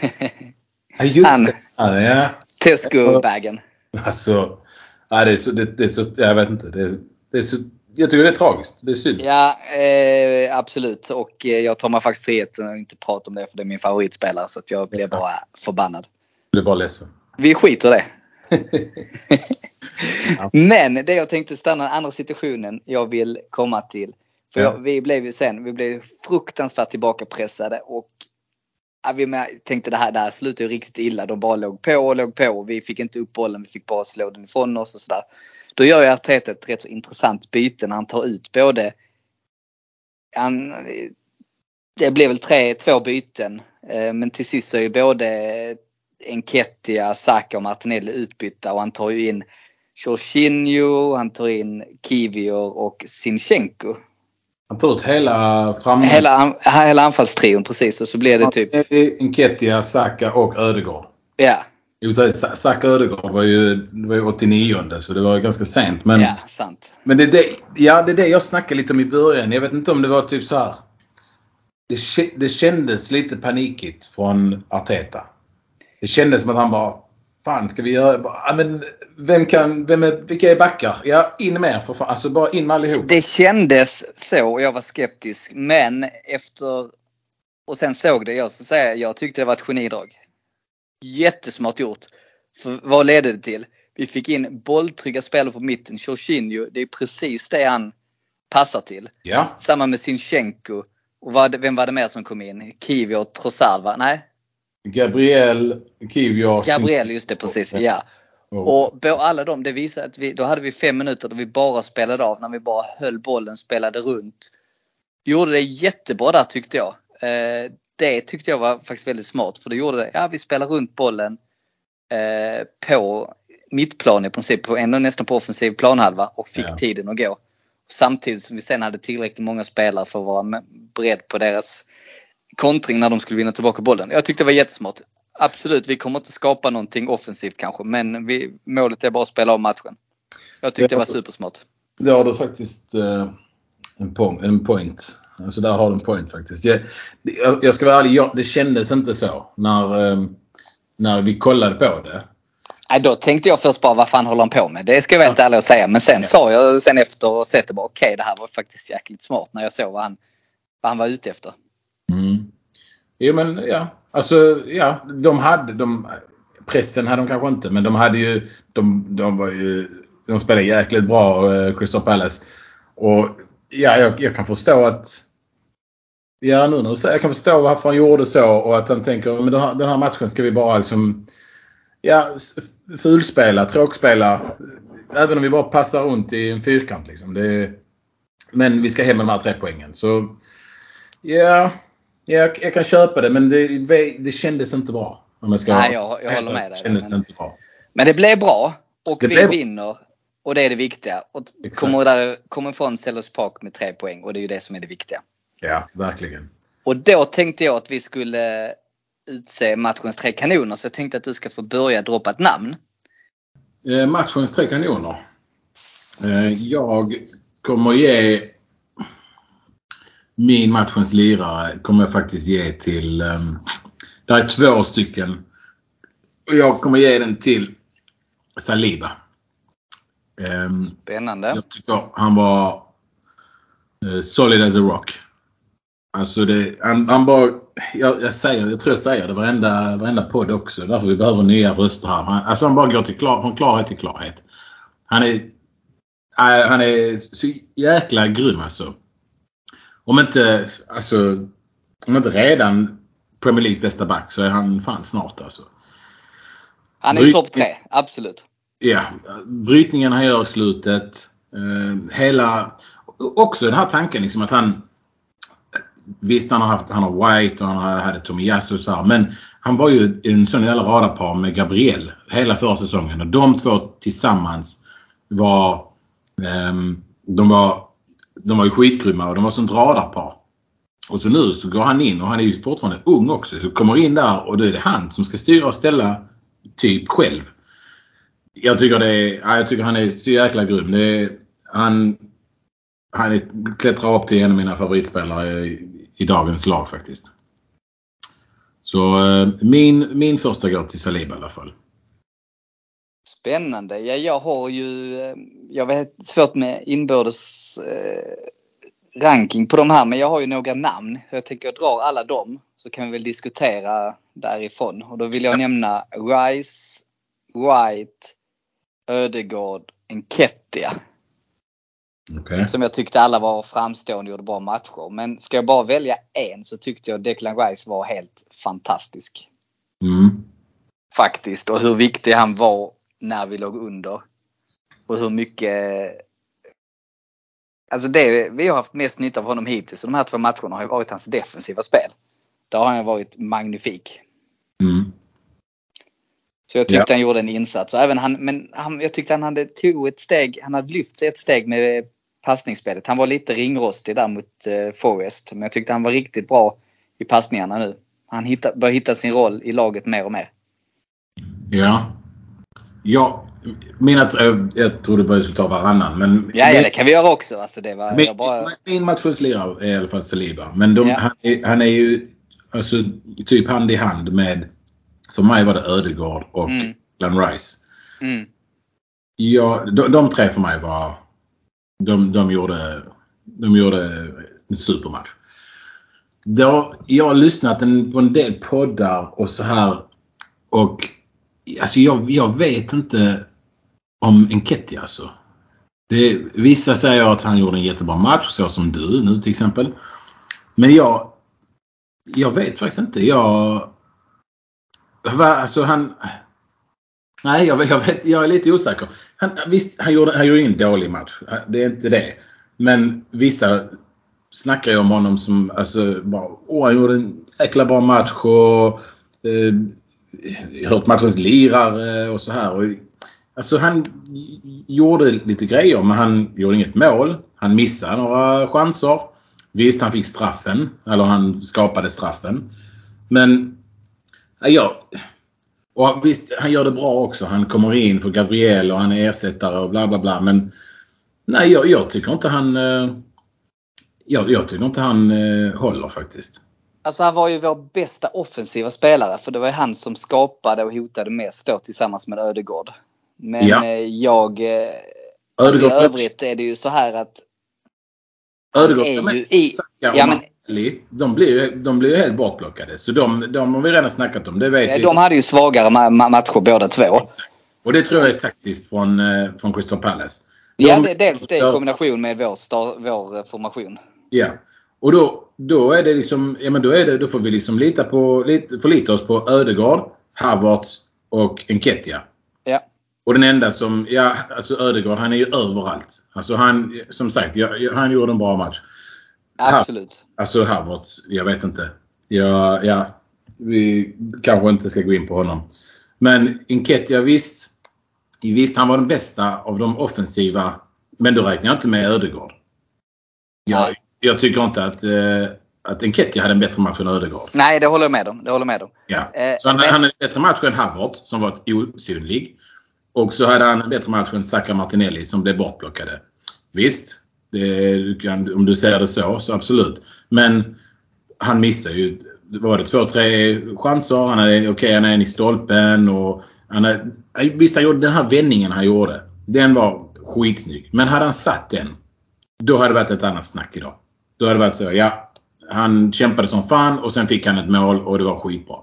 *laughs* ja, just han, det. Ja. Tesco-bagen. Alltså, ja, det är så, det, det är så, jag vet inte. Det, det är så, jag tycker det är tragiskt. Det är synd. Ja, eh, absolut. Och eh, jag tar mig faktiskt friheten att inte prata om det för det är min favoritspelare. Så att jag blir bara förbannad. Du blir bara ledsen. Vi skiter det. *laughs* ja. Men det jag tänkte stanna andra situationen jag vill komma till. För ja. jag, vi blev ju sen, vi blev fruktansvärt tillbakapressade och ja, vi tänkte det här där slutade ju riktigt illa. De bara låg på och låg på och vi fick inte upp bollen. Vi fick bara slå den ifrån oss och sådär. Då gör ju Arteta ett rätt intressant byte när han tar ut både han, det blev väl tre, två byten. Eh, men till sist så är ju både Enketia, Saka och Martinelli utbytta och han tar ju in Jorginho, han tar in Kivior och Sinchenko. Han tar ut hela fram... Hela, hela anfallstrion precis och så blir det typ... Enketia, Saka och Ödegård. Ja. Saka Ödegård var ju, var ju 89 så det var ganska sent. Men, ja, sant. Men det är det, ja, det är det jag snackade lite om i början. Jag vet inte om det var typ så här. Det, det kändes lite panikigt från Arteta. Det kändes som att han bara Fan ska vi göra? Bara, men vem kan, vem är, vilka är backar? Ja, in med för fan. Alltså bara in med allihop. Det kändes så och jag var skeptisk. Men efter och sen såg det, jag ska säga, jag tyckte det var ett genidrag. Jättesmart gjort. För vad ledde det till? Vi fick in bolltrygga spelare på mitten. Jorginho, det är precis det han passar till. Ja. Samma med Sinchenko. Och vad, vem var det mer som kom in? Kiwi och Trossard va? Nej? Gabriel, Kivior. Gabriel, just det precis. Ja. Och alla de, det visar att vi, då hade vi fem minuter då vi bara spelade av. När vi bara höll bollen, spelade runt. Gjorde det jättebra där tyckte jag. Eh, det tyckte jag var faktiskt väldigt smart för det gjorde det. Ja, vi spelar runt bollen eh, på mittplan i princip, på, ändå nästan på offensiv planhalva och fick Ja. tiden att gå. Samtidigt som vi sen hade tillräckligt många spelare för att vara beredd på deras kontring när de skulle vinna tillbaka bollen. Jag tyckte det var jättesmart. Absolut, vi kommer inte skapa någonting offensivt kanske, men vi, målet är bara att spela om matchen. Jag tyckte det var supersmart. Där har du faktiskt eh, en, po- en point. Alltså där har du en point faktiskt. Jag, jag, ska vara ärlig, jag, det kändes inte så när, eh, när vi kollade på det. Nej, då tänkte jag först bara vad fan håller han på med? Det ska jag vara helt ärlig och säga. Men sen Ja. sa jag sen efter och sett det bara okej det här var faktiskt jäkligt smart när jag såg vad han, vad han var ute efter. Jo men ja, alltså ja, de hade, de, pressen hade de kanske inte men de hade ju, de, de var ju, de spelade jäkligt bra eh, Crystal Palace. Och ja, jag, jag kan förstå att Ja nu när du säger jag kan förstå varför han gjorde så och att han tänker men den här, den här matchen ska vi bara liksom Ja, fulspela, tråkspela. Även om vi bara passar runt i en fyrkant liksom. Det, men vi ska hem med de här tre poängen. Så ja, jag, jag kan köpa det men det, det kändes inte bra. Om jag ska Nej, jag- jag håller med dig. Kändes Men- inte bra. Men det blev bra och Det vi blev- vinner. Och det är det viktiga. Och Exakt. kommer, där, kommer ifrån Sellers Park med tre poäng och det är ju det som är det viktiga. Ja, verkligen. Och då tänkte jag att vi skulle utse matchens tre kanoner så jag tänkte att du ska få börja droppa ett namn. Eh, matchens tre kanoner. Eh, jag kommer ge min matchens lirare kommer jag faktiskt ge till... Eh, det är två stycken. Och jag kommer ge den till Saliba. Eh, Spännande. jag tycker han var eh, solid as a rock. Alltså det, han, han bara, jag, jag, säger, jag tror jag säger det varenda, varenda podd också. Därför vi behöver nya röster här. Han, alltså han bara går till klar, från klarhet till klarhet. Han är, äh, han är så jäkla grym alltså. Om inte, alltså, om inte redan Premier Leagues bästa back så är han fan snart alltså. Han är i topp tre, absolut. Ja, brytningen han gör i slutet. Eh, hela... Också den här tanken liksom att han... Visst han har haft han har White och han hade Tomiyasu och så här, Men han var ju en sån jävla radarpar med Gabriel hela förra säsongen. Och de två tillsammans var... ehm, de var de var ju skitgrymma och de var sånt radarpar. Och så nu så går han in och han är ju fortfarande ung också. Så kommer in där och då är det han som ska styra och ställa typ själv. Jag tycker, det är, jag tycker han är så jäkla grym. Det är, han han är, klättrar upp till en av mina favoritspelare i, i dagens lag faktiskt. Så eh, min, min första går till Saliba i alla fall. Spännande. Ja, jag har ju, eh, jag vet svårt med inbördes eh, ranking på de här men jag har ju några namn. Jag tänker jag drar alla dem så kan vi väl diskutera därifrån. Och då vill jag nämna Rice, White, Ödegård, Enketia. Okej. Som jag tyckte alla var framstående och gjorde bra matcher. Men ska jag bara välja en så tyckte jag Declan Rice var helt fantastisk. Mm. Faktiskt. Och hur viktig han var när vi låg under. Och hur mycket... Alltså det vi har haft mest nytta av honom hittills, och de här två matcherna har ju varit hans defensiva spel. Där har han varit magnifik. Mm. Så jag tyckte han gjorde en insats. Och även han, men han, jag tyckte han hade tog ett steg, han hade lyft sig ett steg med passningsspelet. Han var lite ringrostig där mot eh, Forest. Men jag tyckte han var riktigt bra i passningarna nu. Han hitta, börjar hitta sin roll i laget mer och mer. Ja. Ja, mina, tre- jag trodde bara jag skulle ta varannan. Men Ja, ja det kan vi göra också. Alltså det var, Min, bara, min matchens lirare är i alla fall Saliba. Men de, Ja. han, är, han är ju alltså, typ hand i hand med... För mig var det Ödegård och Mm. Glenn Rice. mm, Ja, de, de tre för mig var... De, de, gjorde, de gjorde en supermatch. Då, jag har lyssnat en, på en del poddar och så här. Och alltså jag, jag vet inte om Enketti alltså. Det, vissa säger att han gjorde en jättebra match, så som du nu till exempel. Men jag, jag vet faktiskt inte. Jag... Va, alltså han... Nej, jag, vet- jag, vet, jag är lite osäker. Han, visst, han gjorde, han gjorde en dålig match. Det är inte det. Men vissa snackar ju om honom som alltså bara Åh, han gjorde en jäkla bra match och eh, hört matchens lirare och så här. Och Alltså han gjorde lite grejer men han gjorde inget mål. Han missade några chanser. Visst, han fick straffen. Eller han skapade straffen. Men ja, och visst, han gör det bra också. Han kommer in för Gabriel och han är ersättare och bla bla bla. Men nej, jag, jag tycker inte han... Eh, jag, jag tycker inte han eh, håller faktiskt. Alltså han var ju vår bästa offensiva spelare för det var ju han som skapade och hotade mest då tillsammans med Ödegård. Men Ja. eh, jag... eh, Alltså I övrigt är det ju så här att Ödegård är ju i- ja, men- de blir ju de blir ju helt bortplockade. Så de, de har vi redan snackat om. Det vet eh, vi. de hade ju svagare ma- ma- matcher båda två. Och det tror jag är taktiskt från, från Crystal Palace. Ja, De- det, dels det i kombination med vår, star, vår formation. Ja. Och då, då är det liksom, ja men då är det, då får vi liksom lita på, lite, förlita oss på Ödegård, Havertz och Enketia. Ja. Och den enda som, ja alltså Ödegård han är ju överallt. Alltså han, som sagt, ja, ja, han gjorde en bra match. Absolut. Alltså Havertz, jag vet inte. Ja, ja, vi kanske inte ska gå in på honom. Men Enketia visst. Visst, han var den bästa av de offensiva. Men då räknar jag inte med Ödegård. Jag. Jag tycker inte att, eh, att Enketia hade en bättre match än Ödegård. Nej, det håller jag med om. Det håller med om. Ja. Eh, Så han, men- han hade en bättre match än Havertz som var osynlig. Och så hade han en bättre match än Saka Martinelli som blev bortplockade. Visst, det, om du säger det så, så absolut. Men han missar ju, var det två, tre chanser. Han hade, okej han är en i stolpen och han är, visst han gjorde den här vändningen han gjorde. Den var skitsnygg. Men hade han satt den, då hade det varit ett annat snack idag. Då hade det varit så, ja. Han kämpade som fan och sen fick han ett mål och det var skitbra.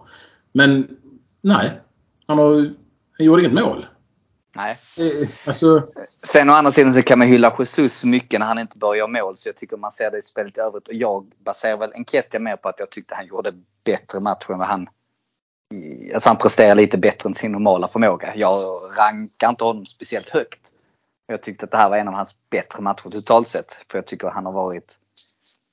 Men nej. Han, har, han gjorde inget mål. Nej. Alltså, Sen å andra sidan så kan man hylla Jesus mycket när han inte börjar mål. Så jag tycker man ser det i spelet i övrigt. Och jag baserar väl Enketia mer på att jag tyckte han gjorde bättre match än vad han... Alltså han presterar lite bättre än sin normala förmåga. Jag rankar inte honom speciellt högt. Jag tyckte att det här var en av hans bättre matcher totalt sett. För jag tycker han har varit...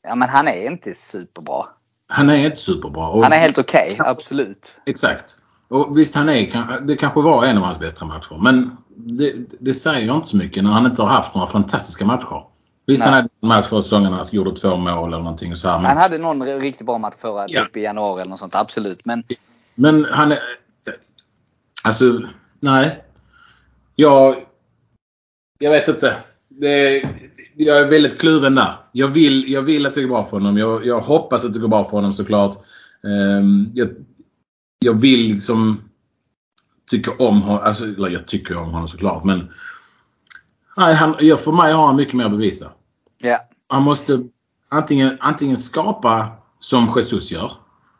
Ja men han är inte superbra. han är inte superbra. Och, Han är helt okej, absolut. Exakt. Och visst, han är, det kanske var en av hans bättre matcher. Men det, det säger inte så mycket när han inte har haft några fantastiska matcher. Visst, Nej. han hade en match förra säsongen när han gjorde två mål eller någonting. Och så här, men, Han hade någon riktigt bra match förra, Ja. typ i januari eller något sånt. Absolut. Men Men han är... Alltså, nej. Jag... Jag vet inte. Det, jag är väldigt kluven där. Jag vill, jag vill att det går bra för honom. Jag, jag hoppas att det går bra för honom såklart. Ehm, jag, jag vill liksom tycka om honom. Alltså, eller jag tycker om honom såklart. Men nej, han, för mig har han mycket mer att bevisa. ja. Han måste antingen, antingen skapa som Jesus gör.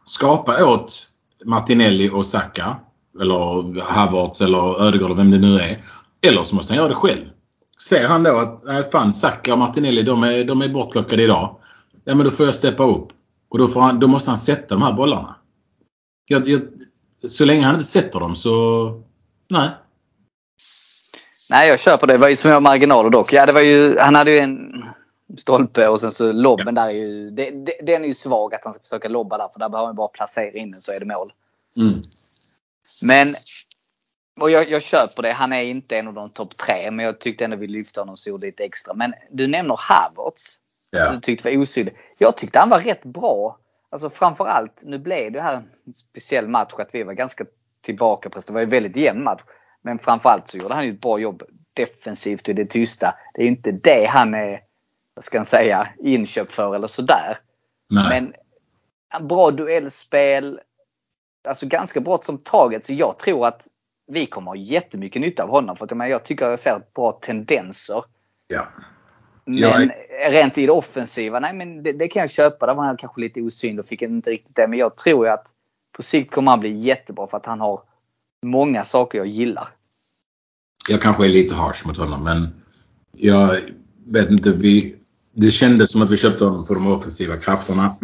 Skapa åt Martinelli och Saka. Eller Havertz eller Ödegaard eller vem det nu är. Eller så måste han göra det själv. Ser han då att nej, fan Saka och Martinelli de är, de är bortplockade idag. Ja men då får jag steppa upp. Och då, får han, då måste han sätta de här bollarna. Jag, jag, så länge han inte sätter dem så... Nej. Nej, jag köper det. Det var ju små marginaler dock. Ja, det var ju, han hade ju en stolpe och sen så lobben där är ju... Det, det, den är ju svag att han ska försöka lobba där för där behöver han bara placera in den så är det mål. Mm. Men och jag, jag köper det. Han är inte en av de topp tre men jag tyckte ändå vi lyfte honom så lite extra. Men du nämner Havertz. Ja. Du tyckte var osynlig. Jag tyckte han var rätt bra. Alltså framförallt, nu blev det här en speciell match att vi var ganska tillbaka. Det var ju väldigt jämn match. Men framförallt så gjorde han ju ett bra jobb defensivt i det tysta. Det är inte det han är, vad ska jag säga, inköpt för eller sådär. Nej. Men bra duellspel. Alltså ganska bra som taget. Så jag tror att vi kommer ha jättemycket nytta av honom. För att, jag, menar, jag tycker jag ser bra tendenser. ja. Men Jag rent i det offensiva, nej men det, det kan jag köpa. Där var han kanske lite osynlig och fick inte riktigt det. Men jag tror ju att på sikt kommer han bli jättebra för att han har många saker jag gillar. jag kanske är lite harsh mot honom men jag vet inte. Vi, det kändes som att vi köpte honom för de offensiva krafterna.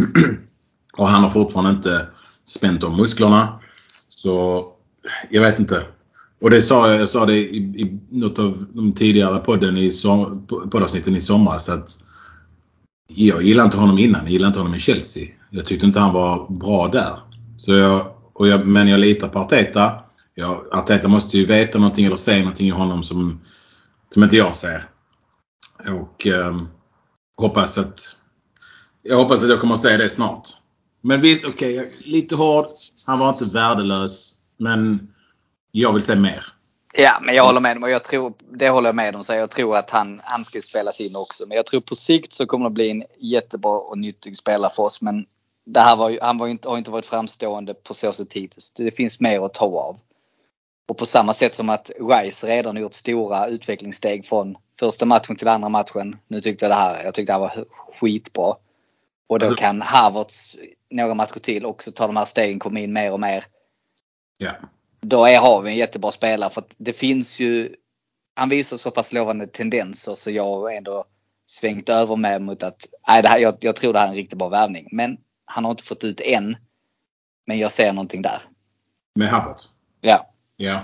*clears throat* Och han har fortfarande inte spänt de musklerna. Så jag vet inte. Och det sa jag, jag sa det i, i något av de tidigare podden i som, poddavsnitten i somras att jag gillade inte honom innan. Jag gillade inte honom i Chelsea. Jag tyckte inte han var bra där. Så jag, och jag, men jag litar på Arteta. ja, Arteta måste ju veta någonting eller se någonting i honom som, som inte jag ser. Och eh, hoppas att jag hoppas att jag kommer att se det snart. Men visst, okej, okay, lite hård. Han var inte värdelös. Men jag vill se mer. Ja, men jag håller med dem och jag tror, det håller jag med om. Så jag tror att han, han ska spelas in också. Men jag tror på sikt så kommer det bli en jättebra och nyttig spelare för oss. Men det här var ju, han var inte, har inte varit framstående på så sätt hittills. Det finns mer att ta av. Och på samma sätt som att Rice redan gjort stora utvecklingssteg från första matchen till andra matchen. Nu tyckte jag det här, jag tyckte det här var skitbra. Och då alltså, kan Havertz några matcher till också ta de här stegen, komma in mer och mer. Ja. Då är, har vi en jättebra spelare för att det finns ju Han visar så pass lovande tendenser så jag har ändå svängt över med mot att nej, det här, jag, jag tror det här är en riktigt bra värvning. Men han har inte fått ut än. Men jag ser någonting där. Med Havertz? Ja. Ja.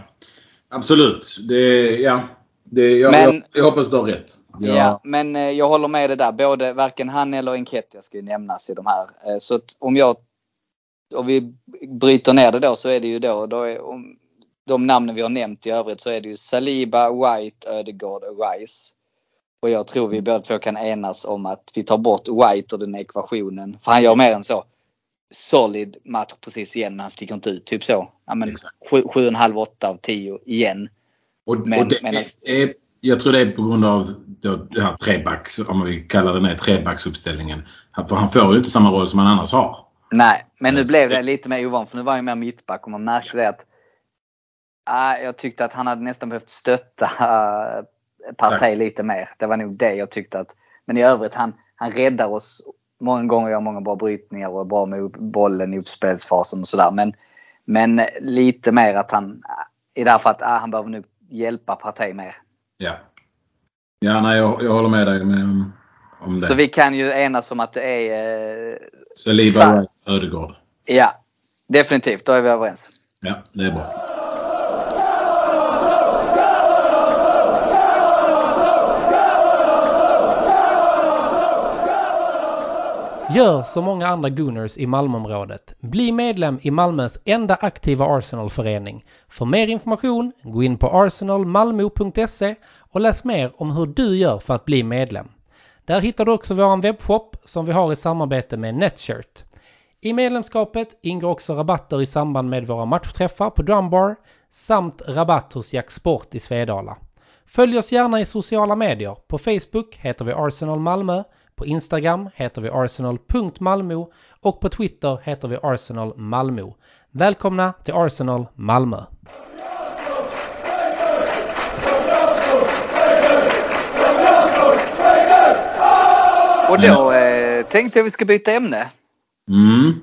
Absolut. Det, ja. Det, jag, men, jag, jag hoppas du har rätt. Jag... Ja, men eh, jag håller med det där. Både varken han eller Enketia ska ju nämnas i de här. Eh, så om jag om vi bryter ner det då så är det ju då, då är, om, de namnen vi har nämnt i övrigt så är det ju Saliba, White, Ödegård och Rice. Och jag tror vi båda två kan enas om att vi tar bort White ur den ekvationen. För han gör mer än så. Solid match precis igen men han sticker inte ut. Typ så. Ja, men 7,5, 8 av 10 igen. Och, men, och det medan... är, jag tror det är på grund av det här trebacks, om vi kallar det trebacksuppställningen. För han får ju inte samma roll som han annars har. Nej, men nu blev det lite mer ovant för nu var han mer mittback och man märkte det att äh, jag tyckte att han hade nästan behövt stötta äh, Partey lite mer. Det var nog det jag tyckte att. Men i övrigt han, han räddar oss många gånger, gör många bra brytningar och är bra med bollen i uppspelsfasen och sådär. Men, men lite mer att han, i det här fallet, äh, han behöver nog hjälpa Partey mer. Ja. Ja, nej, jag, jag håller med dig med, om det. Så vi kan ju enas om att det är... Eh, Saliba, Rice, Ödegård. Ja, definitivt. Då är vi överens. Ja, det är bra. Gör som många andra Gunners i Malmöområdet. Bli medlem i Malmös enda aktiva Arsenal-förening. För mer information, gå in på arsenalmalmo.se och läs mer om hur du gör för att bli medlem. Där hittar du också vår webbshop som vi har i samarbete med Netshirt. I medlemskapet ingår också rabatter i samband med våra matchträffar på Drumbar samt rabatt hos Jack Sport i Svedala. Följ oss gärna i sociala medier. På Facebook heter vi Arsenal Malmö, på Instagram heter vi arsenal.malmo och på Twitter heter vi Arsenal Malmö. Välkomna till Arsenal Malmö! Och då eh, tänkte jag vi ska byta ämne. Mm.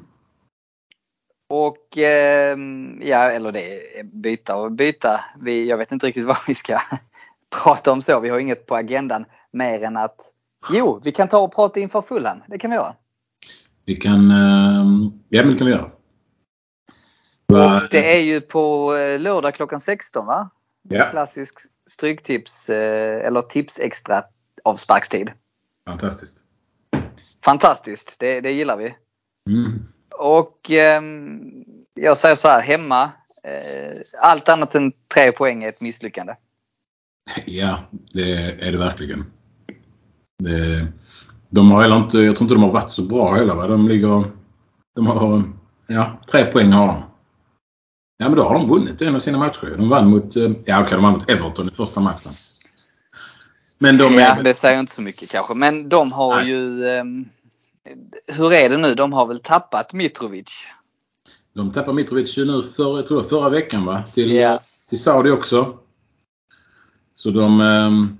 Och eh, ja, eller det byta och byta. Vi, jag vet inte riktigt *laughs* vad vi ska prata om så. Vi har inget på agendan mer än att jo, vi kan ta och prata inför Fulham. Det kan vi göra. Vi kan, eh, ja men det kan vi göra. Och det är ju på eh, lördag klockan 16 va? Ja. Klassisk stryktips eh, eller tips extra avsparkstid. Fantastiskt. Fantastiskt, det, det gillar vi. Mm. Och eh, jag säger så här, hemma. Eh, allt annat än tre poäng är ett misslyckande. Ja, det är det verkligen. Det, de har heller inte, jag tror inte de har varit så bra heller. Va? De ligger, de har, ja, tre poäng har de. Ja men då har de vunnit en av sina matcher. De vann mot, eh, ja okej de vann mot Everton i första matchen. Men de ja, är... det säger inte så mycket kanske. Men de har Nej. ju um, hur är det nu? De har väl tappat Mitrovic? De tappar Mitrovic nu för, jag tror förra veckan va? Till, yeah. till Saudi också. Så de, ehm,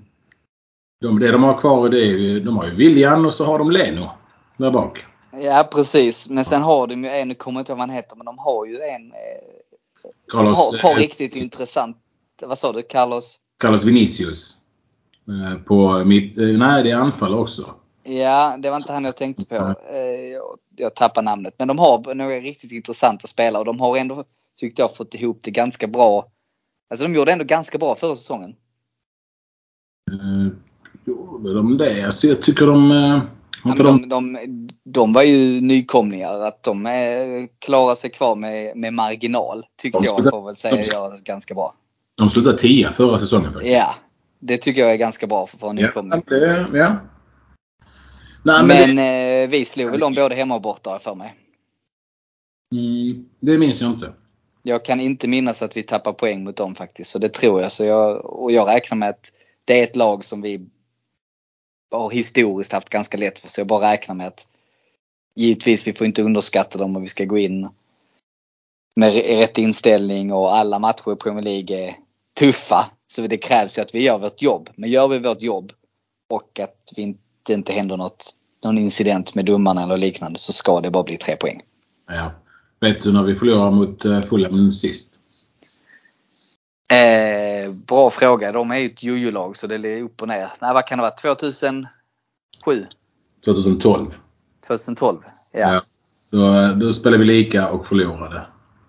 de, det de har kvar det är de har ju William och så har de Leno där bak. Ja precis. Men sen har de ju en, nu kommer inte ihåg vad han heter, men de har ju en eh, Carlos, har ett par riktigt intressant, vad sa du? Carlos? Carlos Vinicius. Eh, på mitt, eh, nej det är anfall också. Ja, det var inte han jag tänkte på. Eh, jag, jag tappar namnet. Men de har några riktigt intressanta spelare och de har ändå, tyckte jag, fått ihop det ganska bra. Alltså de gjorde ändå ganska bra förra säsongen. Uh, gjorde de det? Alltså jag tycker de uh, Ja, de, de, de, var ju nykomlingar. Att de klarar sig kvar med, med marginal. Tyckte De jag får väl säga de- gör ganska bra. de slutade tia förra säsongen faktiskt. Ja, det tycker jag är ganska bra för att vara Ja, nykomling. det, ja. Nej, men, Men det, eh, vi slog väl dem både hemma och borta för mig. mm, det minns jag inte. Jag kan inte minnas att vi tappar poäng mot dem faktiskt. Så det tror jag. Så jag och jag räknar med att det är ett lag som vi har historiskt haft ganska lätt för. Så jag bara räknar med att givetvis vi får inte underskatta dem och vi ska gå in med rätt inställning och alla matcher i Premier League är tuffa. Så det krävs ju att vi gör vårt jobb. Men gör vi vårt jobb och att vi inte, det inte händer något, någon incident med domarna eller liknande så ska det bara bli tre poäng. Ja. Vet du när vi förlorade mot uh, Fulham sist? Eh, bra fråga. De är ju ett jojo-lag så det är upp och ner. Nej, vad kan det vara? 2007? 2012. 2012? Ja. Ja. Då, då spelade vi lika och förlorade.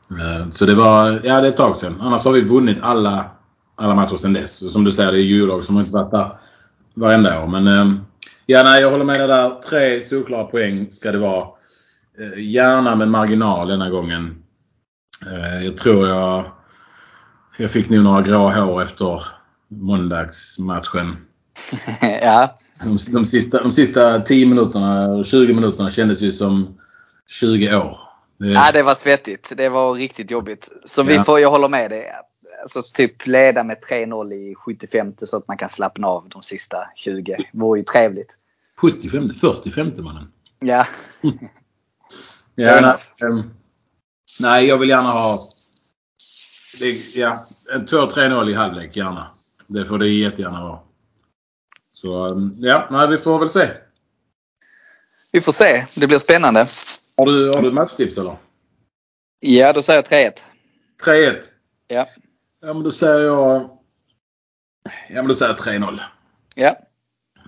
Eh, Så det var, ja det är ett tag sedan. Annars har vi vunnit alla, alla matcher sedan dess. Som du säger, det är julag som har inte varit där varenda år. Men eh, ja, nej, jag håller med dig där. Tre solklara poäng ska det vara. Eh, Gärna med marginal denna gången. Eh, Jag tror jag, jag fick nog några grå hår efter måndagsmatchen. *laughs* ja. De, de, sista, de sista 10 minuterna, 20 minuterna kändes ju som 20 år. Det, Nej, det var svettigt. Det var riktigt jobbigt. Så vi Ja. får, jag håller med dig. Alltså typ leda med 3-0 i 75 så att man kan slappna av de sista 20. vore ju trevligt. 75, 45 mannen. Ja. *laughs* Ja, nej, ehm, nej, jag vill gärna ha det, ja, en 2-3-0 i halvlek gärna. Det får det jättegärna vara. Så ehm, ja, nej, vi får väl se. Vi får se. Det blir spännande. Har du, har du matchtips eller? Ja, då säger jag 3-1. 3-1? Ja. Ja, men då säger jag... Ja, men då säger jag 3-0. Ja.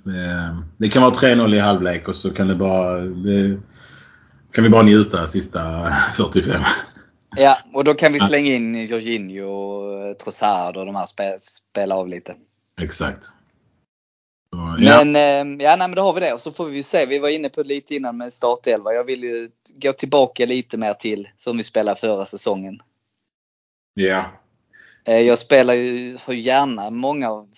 Det, det kan vara 3-0 i halvlek och så kan det bara... Det, kan vi bara njuta sista 45. Ja, och då kan vi slänga in Jorginho och Trossard och de här spel, spela av lite. Exakt. Så, ja. Men eh, ja, nej, men då har vi det och så får vi se. Vi var inne på det lite innan med startelva. Jag vill ju gå tillbaka lite mer till som vi spelade förra säsongen. ja. Eh, Jag spelar ju har gärna många av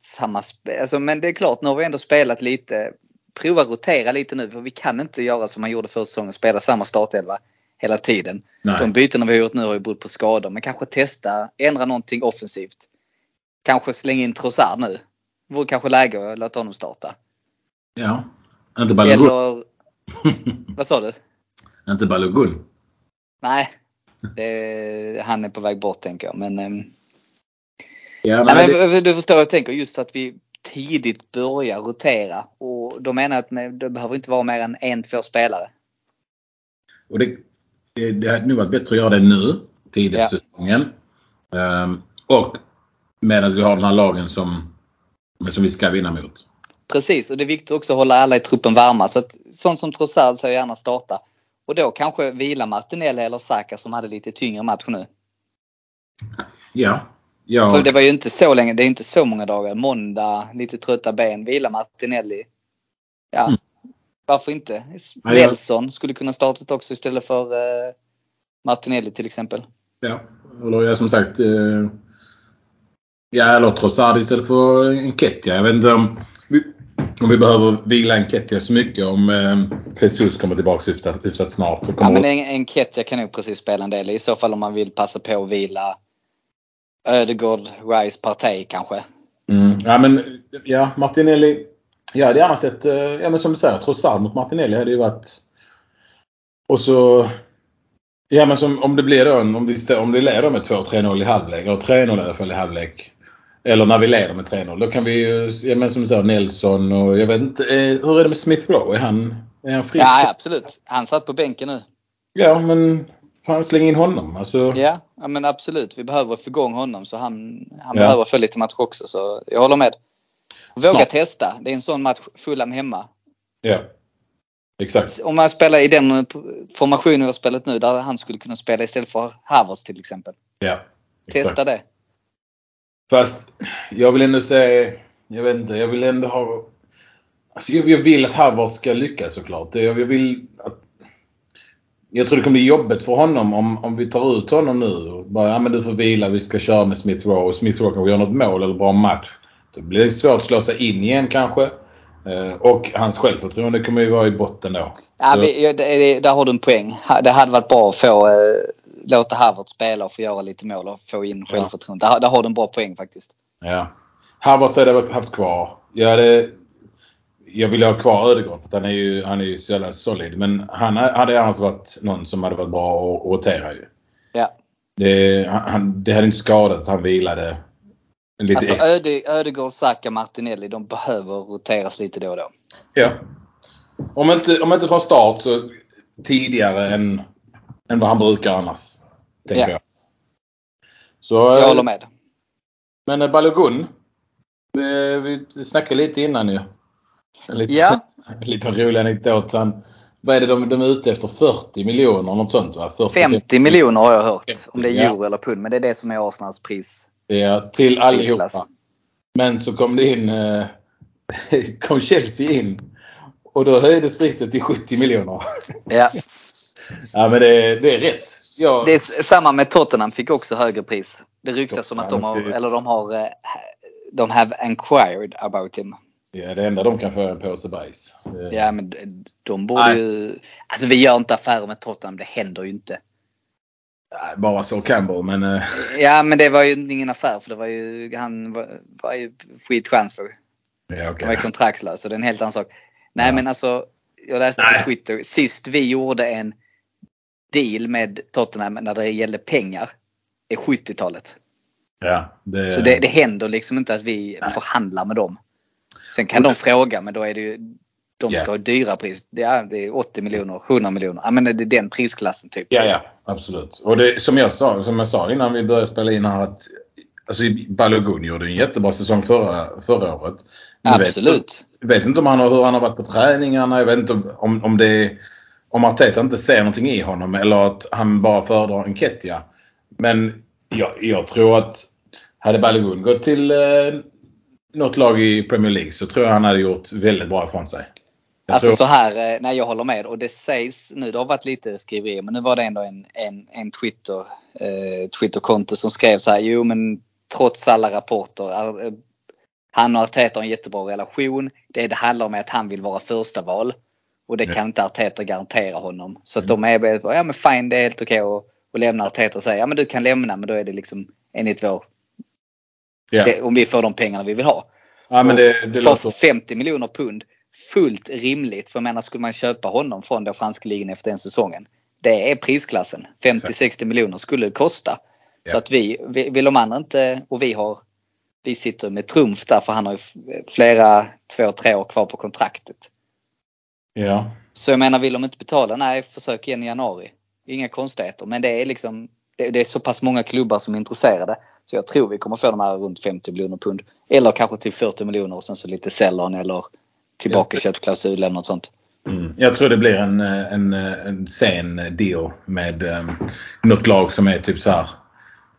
samma spel. Alltså, men det är klart, nu har vi ändå spelat lite. Prova rotera lite nu för vi kan inte göra som man gjorde förra säsongen. Spela samma startelva hela tiden. Nej. De bytena vi har gjort nu har ju berott på skador. Men kanske testa, ändra någonting offensivt. Kanske slänga in Trossard nu. Vore kanske läge att låta honom starta. Ja. Inte Balogun. Eller, *laughs* vad sa du? Inte Balogun. Nej, det, han är på väg bort tänker jag. Men, ehm, Ja, nej, nej, det, men du förstår vad jag tänker. Just att vi tidigt börjar rotera. Och då menar jag att det behöver inte vara mer än en, två spelare. och det, det, det hade nog varit bättre att göra det nu. Tidigt Ja. säsongen. Ehm, och medan vi har den här lagen som, som vi ska vinna mot. Precis, och det är viktigt också att hålla alla i truppen varma. Så att, sånt som Trossard säger gärna starta. Och då kanske vila Martinelli eller Saka som hade lite tyngre match nu. Ja. ja. För det var ju inte så länge, det är inte så många dagar. Måndag, lite trötta ben, vila Martinelli. Ja, Mm. varför inte? Ja, Nelson skulle kunna startat också istället för eh, Martinelli till exempel. Ja, eller ja, som sagt. Eh, ja, eller Trossard istället för Enketia. Jag vet inte om om vi behöver vila Enketia så mycket om eh, Jesus kommer tillbaka hyfsat, hyfsat snart. Och Ja, kommer men en, en Ketja kan nog precis spela en del. I så fall om man vill passa på att vila Ödegård, Rice, Partey kanske. mm, ja, men ja, Martinelli. Jag hade gärna sett, eh, ja men som du säger, Trossard mot Martinelli hade ju varit... Och så... Ja men som, om det blir då om stå- om det leder med 2-3-0 i halvlek, eller 3-0 i alla fall i halvlek. Eller när vi leder med 3-0. Då kan vi ju, ja men som du säger, Nelson och jag vet inte, eh, hur är det med Smith Rowe? Är han, är han frisk? Ja, absolut. Han satt på bänken nu. Ja, men fan släng in honom. Alltså, Ja, ja men absolut. Vi behöver få igång honom så han, han Ja. behöver få lite match också. Så jag håller med. Våga Snart. testa. Det är en sån match, Fulham hemma. ja. Exakt. Om man spelar i den formationen vi har spelat nu där han skulle kunna spela istället för Havertz till exempel. Ja. Exakt. Testa det. Fast jag vill ändå säga, jag vet inte, jag vill ändå ha... Alltså jag, jag vill att Harvard ska lyckas såklart. Jag, jag vill att, jag tror det kommer bli jobbigt för honom om, om vi tar ut honom nu. Och bara, ja men du får vila, vi ska köra med Smith Rowe. Och Smith Rowe kanske gör något mål eller bra match. Det blir svårt att slå sig in igen kanske. Eh, och hans självförtroende kommer ju vara i botten då. Ja, vi, det, det, där har du en poäng. Det hade varit bra att få eh, låta Harvard spela och få göra lite mål och få in självförtroende. Där, där har du en bra poäng faktiskt. Ja. Harvard hade jag haft kvar. Jag, hade, jag vill ha kvar Ödegård för han är ju, han är ju så jävla solid. Men han hade annars varit någon som hade varit bra att att rotera ju. Ja. Det, han, det hade inte skadat att han vilade lite Alltså extra. Öde, Ödegård, Saka, Martinelli, de behöver roteras lite då och då. Ja. Om inte, om inte från start så tidigare än, än vad han brukar annars. Tänker Ja. jag. Så, Jag eh, håller med. Men eh, Balogun. Vi snackade lite innan ju. En lite, Ja. *laughs* en liten rolig anekdot. Han, vad är det de, de är ute efter? 40 miljoner något sånt va? 40, 50 miljoner har jag hört. 50, Om det är ja. euro eller pund. Men det är det som är Arsenals pris. Ja, till allihopa. Prisklass. Men så kom det in, eh, *laughs* kom Chelsea in. Och då höjdes priset till 70 miljoner. Ja. *laughs* Ja men det, det är rätt. Ja, Det är samma med Tottenham fick också högre pris. Det ryktas om att de har, eller de har, eh, de have inquired about him. ja, det enda de kan få är en påse bajs. Ja men de- de borde Nej. ju, alltså vi gör inte affärer med Tottenham, det händer ju inte. Nej, Bara så Campbell men... eh, *laughs* Ja men det var ju ingen affär för det var ju, han var, var ju free transfer. Ja, Han var kontraktlös så det är en helt annan sak. Nej Ja. men alltså, jag läste Nej. på Twitter, sist vi gjorde en deal med Tottenham när det gällde pengar, är 70-talet. Ja, det, Så det, det händer liksom inte att vi förhandlar med dem. Sen kan de fråga men då är det ju, de Ja. ska ha dyra pris. Det är, det är 80 miljoner, 100 miljoner. Ja men det är den prisklassen typ. Ja, ja. Absolut. Och det, som, jag sa, som jag sa innan vi började spela in här att alltså, Balogun gjorde en jättebra säsong förra, förra året. Vet- Absolut. Jag vet inte om han har, hur han har varit på träningarna. Jag vet inte om, om det om Arteta inte ser någonting i honom eller att han bara föredrar en Ketja. Men jag, jag tror att hade Balogun gått till eh, något lag i Premier League så tror jag han hade gjort väldigt bra ifrån sig. Jag Alltså tror, så här, eh, nej jag håller med och det sägs nu, det har varit lite skriverier men nu var det ändå en, en, en Twitter, eh, Twitterkonto som skrev så här, jo men trots alla rapporter, eh, han och Arteta har en jättebra relation. Det det handlar om är att han vill vara första val och det kan inte Arteta garantera honom. Så att de är ja men fine det är helt okej att, att lämna Arteta och säga, ja men du kan lämna men då är det liksom enligt vår, ja. det, om vi får de pengarna vi vill ha. ja, men det, det för låter... 50 miljoner pund. Fullt rimligt. För jag menar skulle man köpa honom från den franska ligan efter den säsongen. Det är prisklassen. 50-60 miljoner skulle det kosta. Så Ja. att vi, vi, vill de andra inte, och vi har, vi sitter med trumf där för han har ju flera, två, tre år kvar på kontraktet. Ja. Så jag menar vill de inte betala, nej försök igen i januari. Inga konstigheter men det är liksom, det, det är så pass många klubbar som är intresserade. Så jag tror vi kommer få de här runt 50 miljoner pund. Eller kanske till 40 miljoner och sen så lite sällan eller tillbaka Ja. köpklausul eller något sånt. Mm. Jag tror det blir en, en, en sen deal med um, något lag som är typ så här.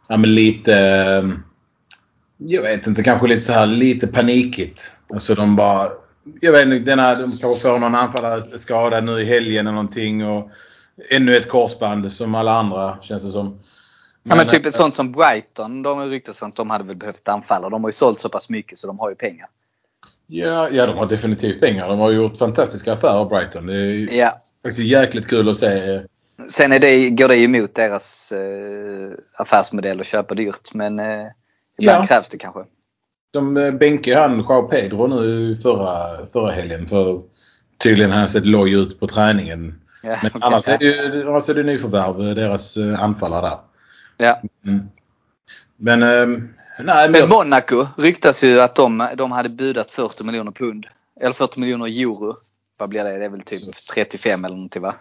Ja men lite. eh, jag vet inte, kanske lite så här lite panikigt. Alltså de bara. Jag vet inte, denna, de kanske får någon anfallare skadad nu i helgen eller någonting. Och ännu ett korsband som alla andra känns det som. Ja men typ eh, ett sånt som Brighton, de har ryktats att de hade väl behövt anfalla. De har ju sålt så pass mycket så de har ju pengar. Ja, ja, de har definitivt pengar. De har gjort fantastiska affärer Brighton. Det är Ja. faktiskt jäkligt kul att se. Sen är det, går det emot deras eh, affärsmodell att köpa dyrt men eh, ibland Ja. krävs det kanske. De eh, bänkade han Joao Pedro nu förra, förra helgen för tydligen har han sett loj ut på träningen. Ja, Men okej. annars är det ju annars är det nyförvärv, eh, deras eh, anfallare där. Ja. Mm. Men nej, men Monaco ryktas ju att de, de hade budat 40 miljoner pund. Eller 40 miljoner euro. Vad blir det? Det är väl typ 35 eller någonting va?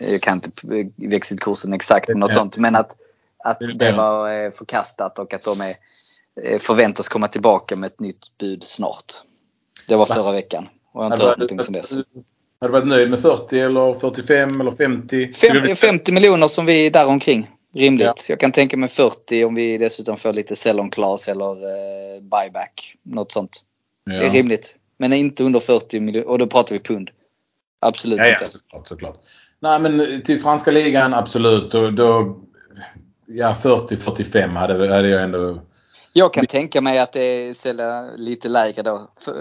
Jag kan inte växelkursen exakt men något sånt. Men att, att Det var förkastat och att de är, förväntas komma tillbaka med ett nytt bud snart. Det var Va? förra veckan. Och jag har inte hört någonting sedan dess. hade du varit nöjd med 40 eller 45 eller 50? Skulle Fem, du- 50 miljoner som vi är där omkring. Rimligt. Ja. Jag kan tänka mig 40 om vi dessutom får lite sell-on class eller eh, buyback. Något sånt. Ja. Det är rimligt. Men inte under 40 miljoner. Och då pratar vi pund. Absolut Ja, inte. såklart, såklart. Nej men till franska ligan absolut. Då, då, ja 40-45 hade, hade jag ändå... Jag kan tänka mig att det är lite lägre då. F-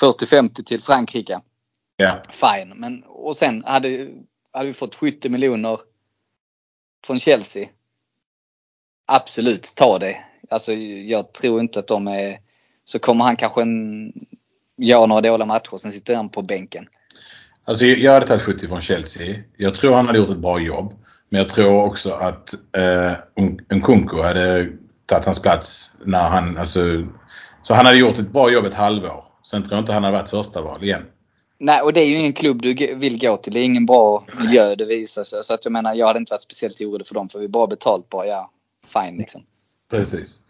40-50 till Frankrike. Ja. Fine. Men, och sen hade, hade vi fått 70 miljoner från Chelsea. Absolut, ta det. Alltså jag tror inte att de är... Så kommer han kanske en, göra några dåliga matcher. Sen sitter han på bänken. Alltså jag hade tagit 70 från Chelsea. Jag tror han hade gjort ett bra jobb. Men jag tror också att eh, Nkunku hade tagit hans plats när han, alltså, så han hade gjort ett bra jobb ett halvår. Sen tror jag inte han hade varit första val igen. Nej, och det är ju ingen klubb du vill gå till. Det är ingen bra miljö det visar sig. Så att jag menar, jag hade inte varit speciellt orolig för dem. För vi bara betalt bara, ja, fine liksom. Precis.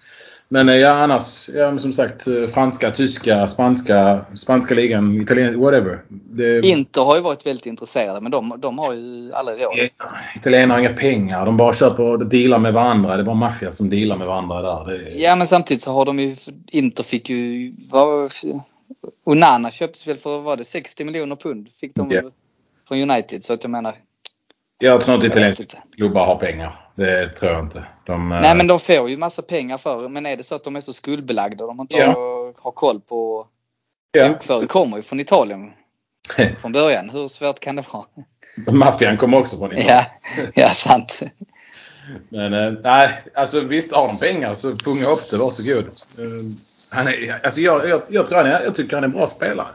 Men eh, ja annars, ja, som sagt eh, franska, tyska, spanska, spanska ligan, italienska, whatever. Det, Inter har ju varit väldigt intresserade men de, de har ju aldrig råd. Italienarna har inga pengar. De bara köper och dealar med varandra. Det är bara maffia som dealar med varandra där. Det, Ja men samtidigt så har de ju, Inter fick ju, vad, Onana köptes väl för, var det 60 miljoner pund? Fick de Ja. från United. Så att jag menar, Jag tror inte italienska inte. klubbar har pengar. Det tror jag inte. De, eh, Nej men de får ju massa pengar för Men är det så att de är så skuldbelagda och de inte Ja. har, koll på ja. bokföring kommer ju från Italien *laughs* från början. Hur svårt kan det vara? Maffian kommer också från Italien. Ja, ja sant. Men eh, nej, alltså visst har de pengar så punga upp det. Varsågod. Eh, han är, alltså jag, jag, jag, tror han är, jag tycker han är en bra spelare.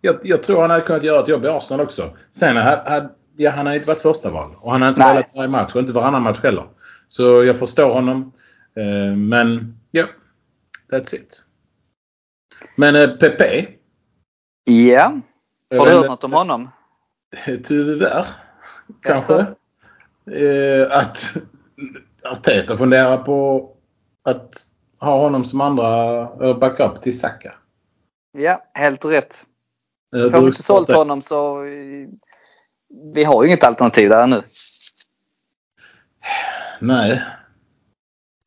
Jag, jag tror han hade kunnat göra ett jobb i Arsenal också. Sen hade, hade, ja, han har inte varit första val och han har inte spelat varje match och inte varannan match heller. Så jag förstår honom. Eh, men ja, that's it. Men eh, Pepe. Ja. jag Har du hört något om honom? *laughs* Tyvärr. Kanske. Eh, att Arteta funderar på att ha honom som andra backup till Saka. Ja, helt rätt. Eh, Får vi inte sålt honom så eh, vi har ju inget alternativ där nu. Nej.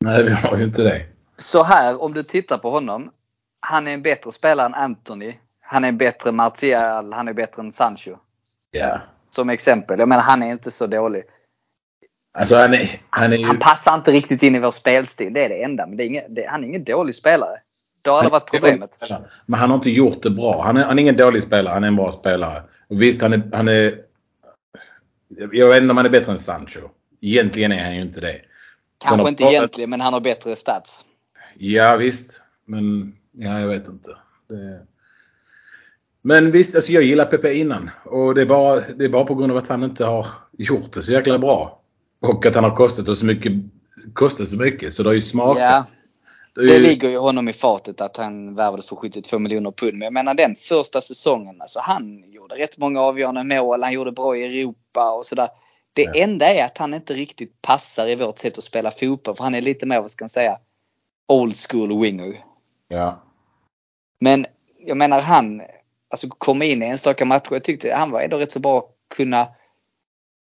Nej, vi har ju inte det. Så här, om du tittar på honom. Han är en bättre spelare än Anthony. Han är en bättre Martial. Han är bättre än Sancho. Ja. Som exempel. Jag menar han är inte så dålig. Alltså han är, han är ju... Han passar inte riktigt in i vår spelstil. Det är det enda. Men det är ingen, det, han är ingen dålig spelare. Det har aldrig varit problemet. Men han har inte gjort det bra. Han är, han är ingen dålig spelare. Han är en bra spelare. Och visst, han är, han är... Jag vet inte om han är bättre än Sancho. Egentligen är han ju inte det. Kanske har inte egentligen men han har bättre stats. Ja visst. Men ja, jag vet inte. Det... Men visst, alltså jag gillar Pepe innan. Och det är, bara, det är bara på grund av att han inte har gjort det så jäkla bra. Och att han har kostat oss så mycket. Kostat så mycket. Så det har ju smakat. Ja, Det det ju- ligger ju honom i fatet att han värvades för 72 miljoner pund. Men jag menar den första säsongen. Alltså han gjorde rätt många avgörande mål. Han gjorde bra i Europa och sådär. Det Ja. enda är att han inte riktigt passar i vårt sätt att spela fotboll. För han är lite mer, vad ska man säga, old school winger. Ja. Men jag menar han, alltså komma in i enstaka matcher. Jag tyckte han var ändå rätt så bra att kunna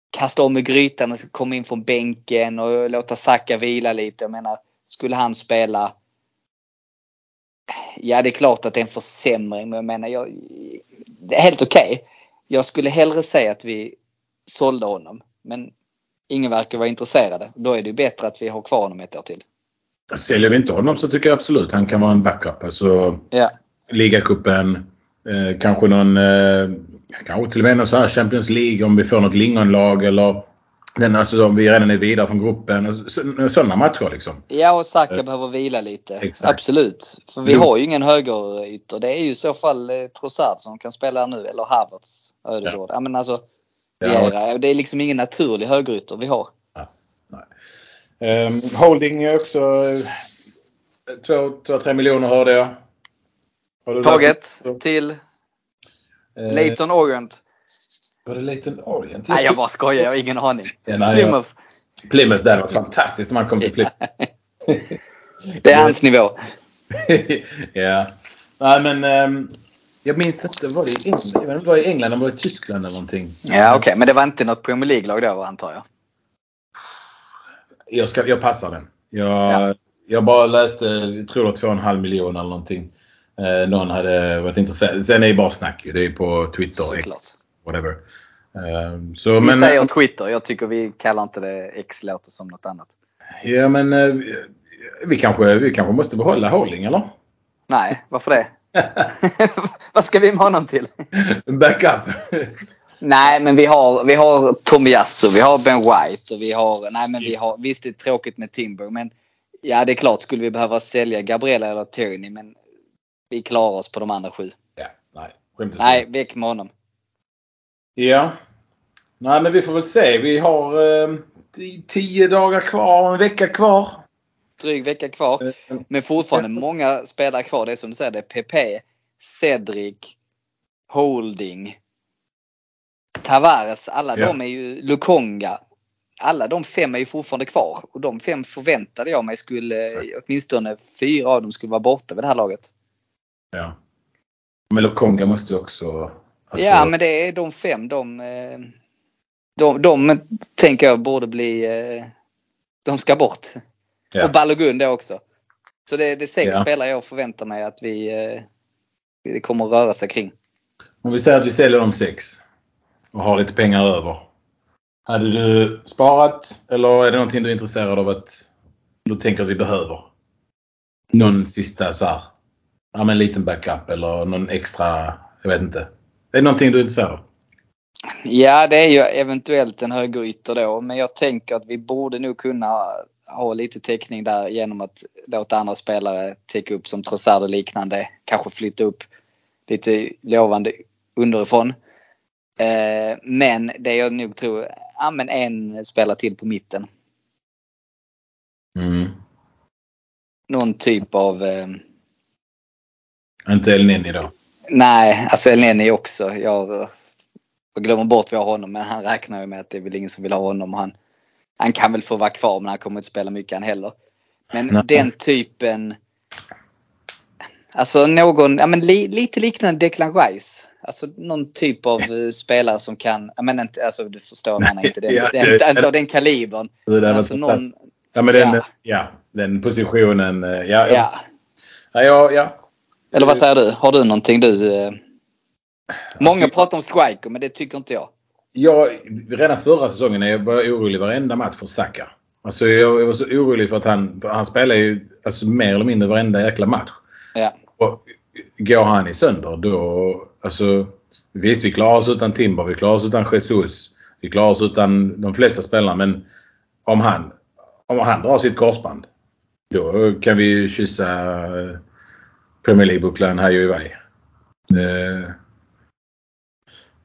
kasta om i grytan och komma in från bänken och låta Saka vila lite. Jag menar, skulle han spela Ja, det är klart att det är en försämring, men jag menar, jag, det är helt okej. Jag skulle hellre säga att vi sålde honom, men ingen verkar vara intresserade. Då är det ju bättre att vi har kvar honom ett år till. Säljer vi inte honom så tycker jag absolut han kan vara en backup. Alltså Ja, ligacupen. Eh, kanske någon, eh, kanske till och med någon sån här Champions League om vi får något lingonlag eller den, alltså om vi redan är vidare från gruppen. Sådana matcher liksom. Ja och Saka behöver vila lite. Exakt. Absolut. För vi Jo. har ju ingen högerytter. Det är ju i så fall eh, Trossard som kan spela nu eller Havertz, Ödegård. Ja. men alltså. Ja, Vieira. Det är liksom ingen naturlig högerytter vi har. Um, holding är också 2-3 miljoner hörde jag. Taget till Eh, Leighton Orient. Var det Leighton Orient? Nej jag bara skojar, jag har ingen aning. Ja, nej. Plymouth. Plymouth, hade varit fantastiskt om han kom till Plymouth. *laughs* Det är hans nivå. *laughs* ja. Nej men ehm, jag minns inte. Var det i England? Jag vet var i England eller var det i Tyskland eller någonting. Ja okej, men det var inte något Premier League-lag då antar jag? Jag, ska, jag passar den. Jag, Ja. jag bara läste, jag tror det var 2,5 miljoner eller någonting. eh, någon hade varit intresserad. Sen är det bara snack ju. Det är på Twitter, X, Såklart. whatever. Eh, så, Vi men, säger Twitter. Jag tycker vi kallar inte det X låter som något annat. Ja men eh, vi kanske, vi kanske måste behålla Holding eller? Nej, varför det? *laughs* *laughs* Vad ska vi med honom till? Backup. Nej, men vi har, vi har Tomiyasu, vi har Ben White och vi har, nej men vi har, visst det är tråkigt med Timber men ja det är klart skulle vi behöva sälja Gabriella eller Tierney men vi klarar oss på de andra sju. ja, nej. Nej, väck med honom. Ja. Nej men vi får väl se. Vi har eh, tio dagar kvar, en vecka kvar. Dryg vecka kvar. Eh, Men fortfarande många spelare kvar. Det är som du säger, det är PP, Cedric, Holding, Tavares. Alla Ja. de är ju Lukonga. Alla de fem är ju fortfarande kvar. Och de fem förväntade jag mig skulle, Exakt. åtminstone fyra av dem skulle vara borta vid det här laget. Ja. Men Lokonga måste ju också... alltså- Ja men det är de fem. De, eh, de, de tänker jag borde bli, eh, de ska bort. Ja. Och Balogun då också. Så det, det är sex Ja. spelare jag förväntar mig att vi eh, det kommer att röra sig kring. Om vi säger att vi säljer de sex och har lite pengar över. Hade du sparat eller är det någonting du är intresserad av att du tänker att vi behöver? Någon sista så här, ja men en liten backup eller någon extra, jag vet inte. Är det någonting du är intresserad av? Ja det är ju eventuellt en högerytter då men jag tänker att vi borde nog kunna ha lite täckning där genom att låta andra spelare täcka upp som Trossard och liknande. Kanske flytta upp lite lovande underifrån. Eh, men det jag nog tror, ja men en spelare till på mitten. Mm. Någon typ av eh, Inte Elneny då? Nej, alltså Elneny också. Jag, jag glömmer bort jag har honom men han räknar ju med att det är väl ingen som vill ha honom. Han, han kan väl få vara kvar men han kommer inte spela mycket han heller. Men Nej. den typen. Alltså någon, ja men li, lite liknande Declan Rice. Alltså någon typ av eh, spelare som kan, ja men inte, alltså du förstår jag menar inte den, Ja, den, det- inte av den kalibern. Alltså någon. Ja men den, Ja. ja. den positionen. eh, ja. ja. ja, ja, ja. Eller vad säger du? Har du någonting du? eh? Många Alltså, pratar om striker men det tycker inte jag. Jag, redan förra säsongen jag var jag orolig varenda match för Saka. Alltså jag, jag var så orolig för att han, för han spelar ju alltså mer eller mindre varenda jäkla match. Ja. Och går han i sönder då, alltså visst vi klarar oss utan Timber, vi klarar oss utan Jesus, vi klarar oss utan de flesta spelarna men om han, om han drar sitt korsband då kan vi ju kyssa eh, Premier League-bucklan här ju iväg. Eh,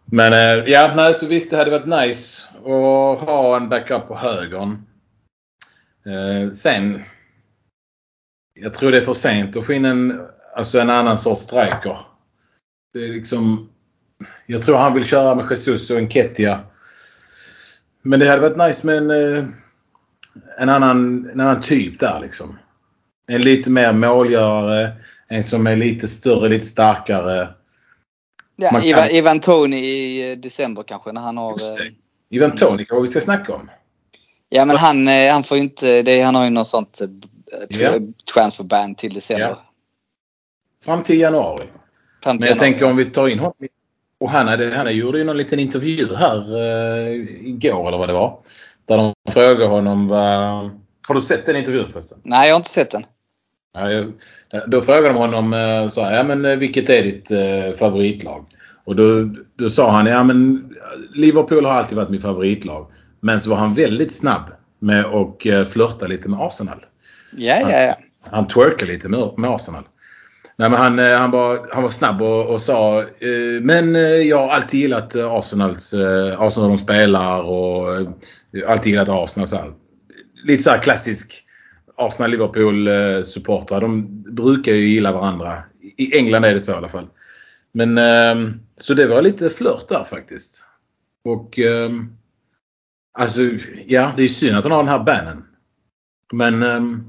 men eh, ja, nej, så visst det hade varit nice att ha en backup på högern. Eh, sen jag tror det är för sent att få in en, alltså en annan sorts striker. Det är liksom, jag tror han vill köra med Jesus och en Ketia. Men det hade varit nice med en, en, annan, en annan typ där liksom. En lite mer målgörare. En som är lite större, lite starkare. Ja, Man kan- Ivan, Ivan Tony i eh, december kanske när han har... Just det. eh, Ivan Toni vad vi ska snacka om. Ja men han, eh, han får ju inte, det, han har ju något sånt eh, tr- Ja. transfer ban till december. Ja. Fram till januari. Fram till Men jag januari. tänker om vi tar in honom. Och han, hade, han gjorde ju någon liten intervju här eh, igår eller vad det var. Där de frågade honom vad... Har du sett den intervjun förresten? Nej jag har inte sett den. Ja, då frågade de honom eh, så här, ja, men, eh, vilket är ditt eh, favoritlag? Och då, då sa han ja men Liverpool har alltid varit mitt favoritlag. Men så var han väldigt snabb med att flörta lite med Arsenal. Ja ja ja. Han twerkade lite med, med Arsenal. Nej, men han, han, var, han var snabb och, och sa eh, Men jag har alltid gillat Arsenals, eh, Arsenal de spelar och eh, alltid gillat Arsenal. Så här. Lite så här klassisk Arsenal-Liverpool-supportrar. Eh, de brukar ju gilla varandra. I England är det så i alla fall. Men ehm, så det var lite flört där faktiskt. Och ehm, alltså ja, det är synd att han har den här bannen. Men ehm,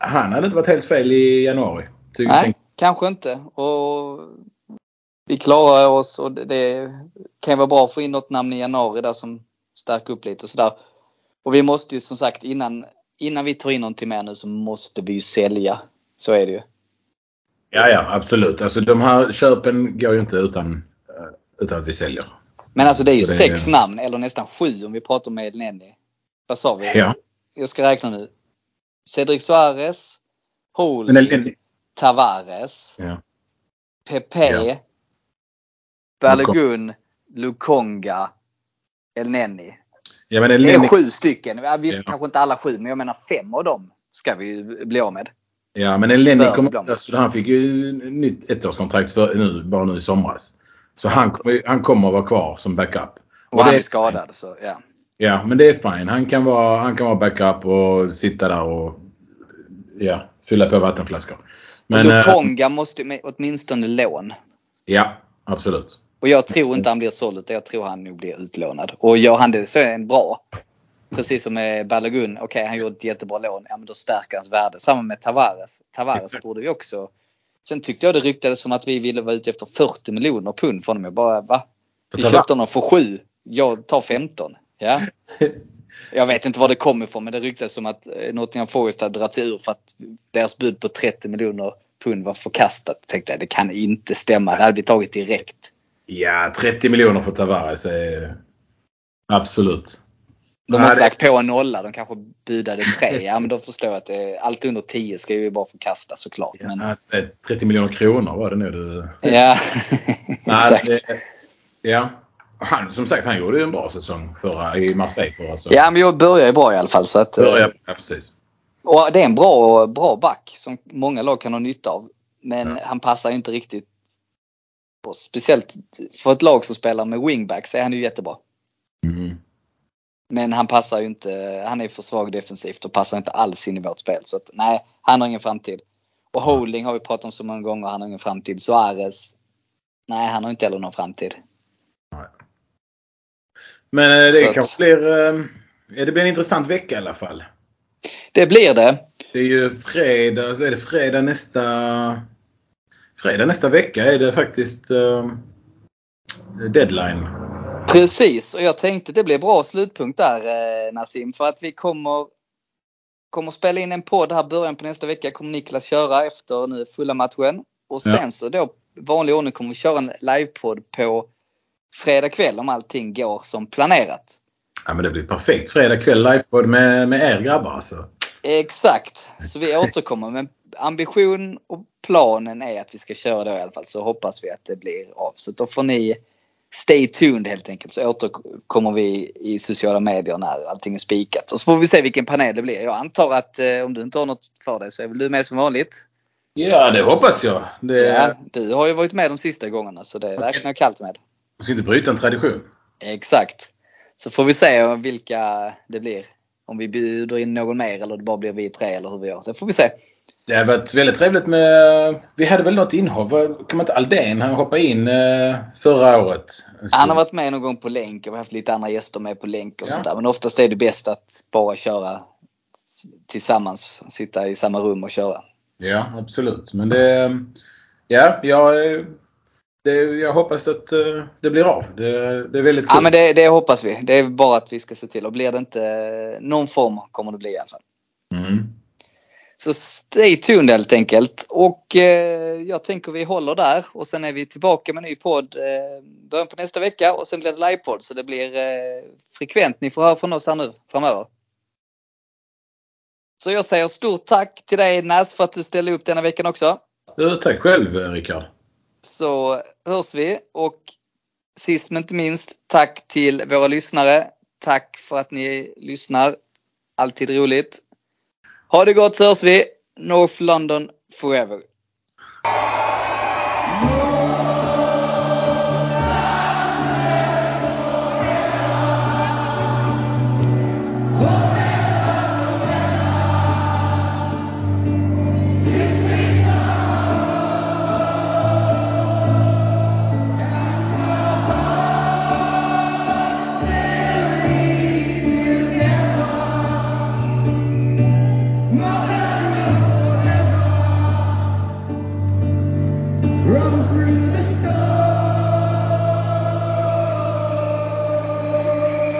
han hade inte varit helt fel i januari. Nej kanske inte. Och vi klarar oss och det, kan ju vara bra att få in något namn i januari där som stärker upp lite och sådär. Och vi måste ju som sagt innan, innan vi tar in någonting mer nu så måste vi ju sälja. Så är det ju. Ja, ja, absolut. Alltså de här köpen går ju inte utan, eh, utan att vi säljer. Men alltså det är ju Så det är- sex namn, eller nästan sju om vi pratar med Elneny. Vad sa vi? Ja. Jag ska räkna nu. Cedric Suarez, Men Holding, El- Tavares, Ja. Pepe, Ja. Balogun, Lukonga, Elneny. Ja, Det är sju stycken. Visst, Ja. kanske inte alla sju, men jag menar fem av dem ska vi ju bli av med. ja, men Elneny Bör kom, ibland. alltså, han fick ju nytt ettårskontrakt för, nu, bara nu i somras. Så han, kommer- han kommer att vara kvar som backup. Och han det är skadad. Så, ja. Ja, men det är fine. Han kan vara, han kan vara backup och sitta där och ja, fylla på vattenflaskor. Men, Men, eh, Lukonga måste med åtminstone lån. ja, absolut. Och jag tror inte han blir såld utan jag tror han nog blir utlånad. Och gör han det så är han bra. Precis som med Balogun. Okej, han gjorde ett jättebra lån. Ja, men då stärker hans värde. Samma med Tavares. Tavares borde vi också. Sen tyckte jag det ryktades som att vi ville vara ute efter 40 miljoner pund honom. Jag bara, va? Vi köpte honom för 7. Jag tar 15. Ja. *laughs* Jag vet inte var det kommer ifrån men det ryktades som att eh, Nottingham Forest hade dragit sig ur för att deras bud på 30 miljoner pund var förkastat. Jag tänkte det kan inte stämma. Det hade vi tagit direkt. Ja, 30 miljoner för Tavares är absolut. De måste det- lagt på en nolla. De kanske budade tre. Ja men då förstår jag att det, allt under 10 ska ju bara förkastas såklart. Men, Ja, eh, 30 miljoner kronor var det nu du... ja, *laughs* Nej, exakt. det, ja. Han, som sagt, han gjorde ju en bra säsong förra, i Marseille förra säsongen. Ja men jag börjar ju bra i alla fall. Så att, eh, Börja, ja, precis. Och det är en bra, bra back som många lag kan ha nytta av. Men Ja. han passar ju inte riktigt. Och speciellt för ett lag som spelar med wingbacks är han ju jättebra. Mm. Men han passar ju inte, han är för svag defensivt och passar inte alls in i vårt spel. Så att, nej, han har ingen framtid. Och Holding har vi pratat om så många gånger, han har ingen framtid. Suarez, nej han har inte heller någon framtid. Men eh, det Så att- kanske blir... eh, det blir en intressant vecka i alla fall. Det blir det. Det är ju fredag, så är det fredag nästa... Fredag nästa vecka är det faktiskt eh, deadline. Precis, och jag tänkte det blir bra slutpunkt där eh, Nassim. För att vi kommer, kommer spela in en podd här början på nästa vecka. Kommer Niklas köra efter nu fulla matchen. Och sen Ja. så då vanlig ordning kommer vi köra en livepodd på fredag kväll om allting går som planerat. Ja, men det blir perfekt. Fredag kväll livepodd med, med er grabbar alltså. Exakt, så vi återkommer. Men ambition och planen är att vi ska köra då i alla fall. Så hoppas vi att det blir av. Så då får ni stay tuned helt enkelt. Så återkommer vi i sociala medier när allting är spikat. Och så får vi se vilken panel det blir. Jag antar att eh, om du inte har något för dig så är väl du med som vanligt. Ja, det hoppas jag. Det, Ja, du har ju varit med de sista gångerna så det räknar jag kallt med. Jag ska inte bryta en tradition. Exakt. Så får vi se vilka det blir. Om vi bjuder in någon mer eller det bara blir vi tre eller hur vi gör. Det får vi se. Det har varit väldigt trevligt med... Vi hade väl något inhopp? Man inte Aldén? Han hoppade in eh, förra året. Han har varit med någon gång på länk och vi har haft lite andra gäster med på länk och Ja. sånt där. Men oftast är det bäst att bara köra tillsammans. Sitta i samma rum och köra. Ja, absolut. Men det... Ja, jag, eh, det, jag hoppas att eh, det blir av. Det, det är väldigt kul. Ja men det, det hoppas vi. Det är bara att vi ska se till. Och blir det inte någon form kommer det bli i alla fall. Mm. Så stay tuned helt enkelt. Och eh, jag tänker vi håller där och sen är vi tillbaka med ny podd eh, början på nästa vecka och sen blir det livepodd så det blir eh, frekvent. Ni får höra från oss här nu framöver. Så jag säger stort tack till dig Nas för att du ställde upp denna veckan också. Ja, Tack själv Rickard. Så hörs vi och sist men inte minst tack till våra lyssnare. Tack för att ni lyssnar. Alltid roligt. Ha det gott så hörs vi. North London forever.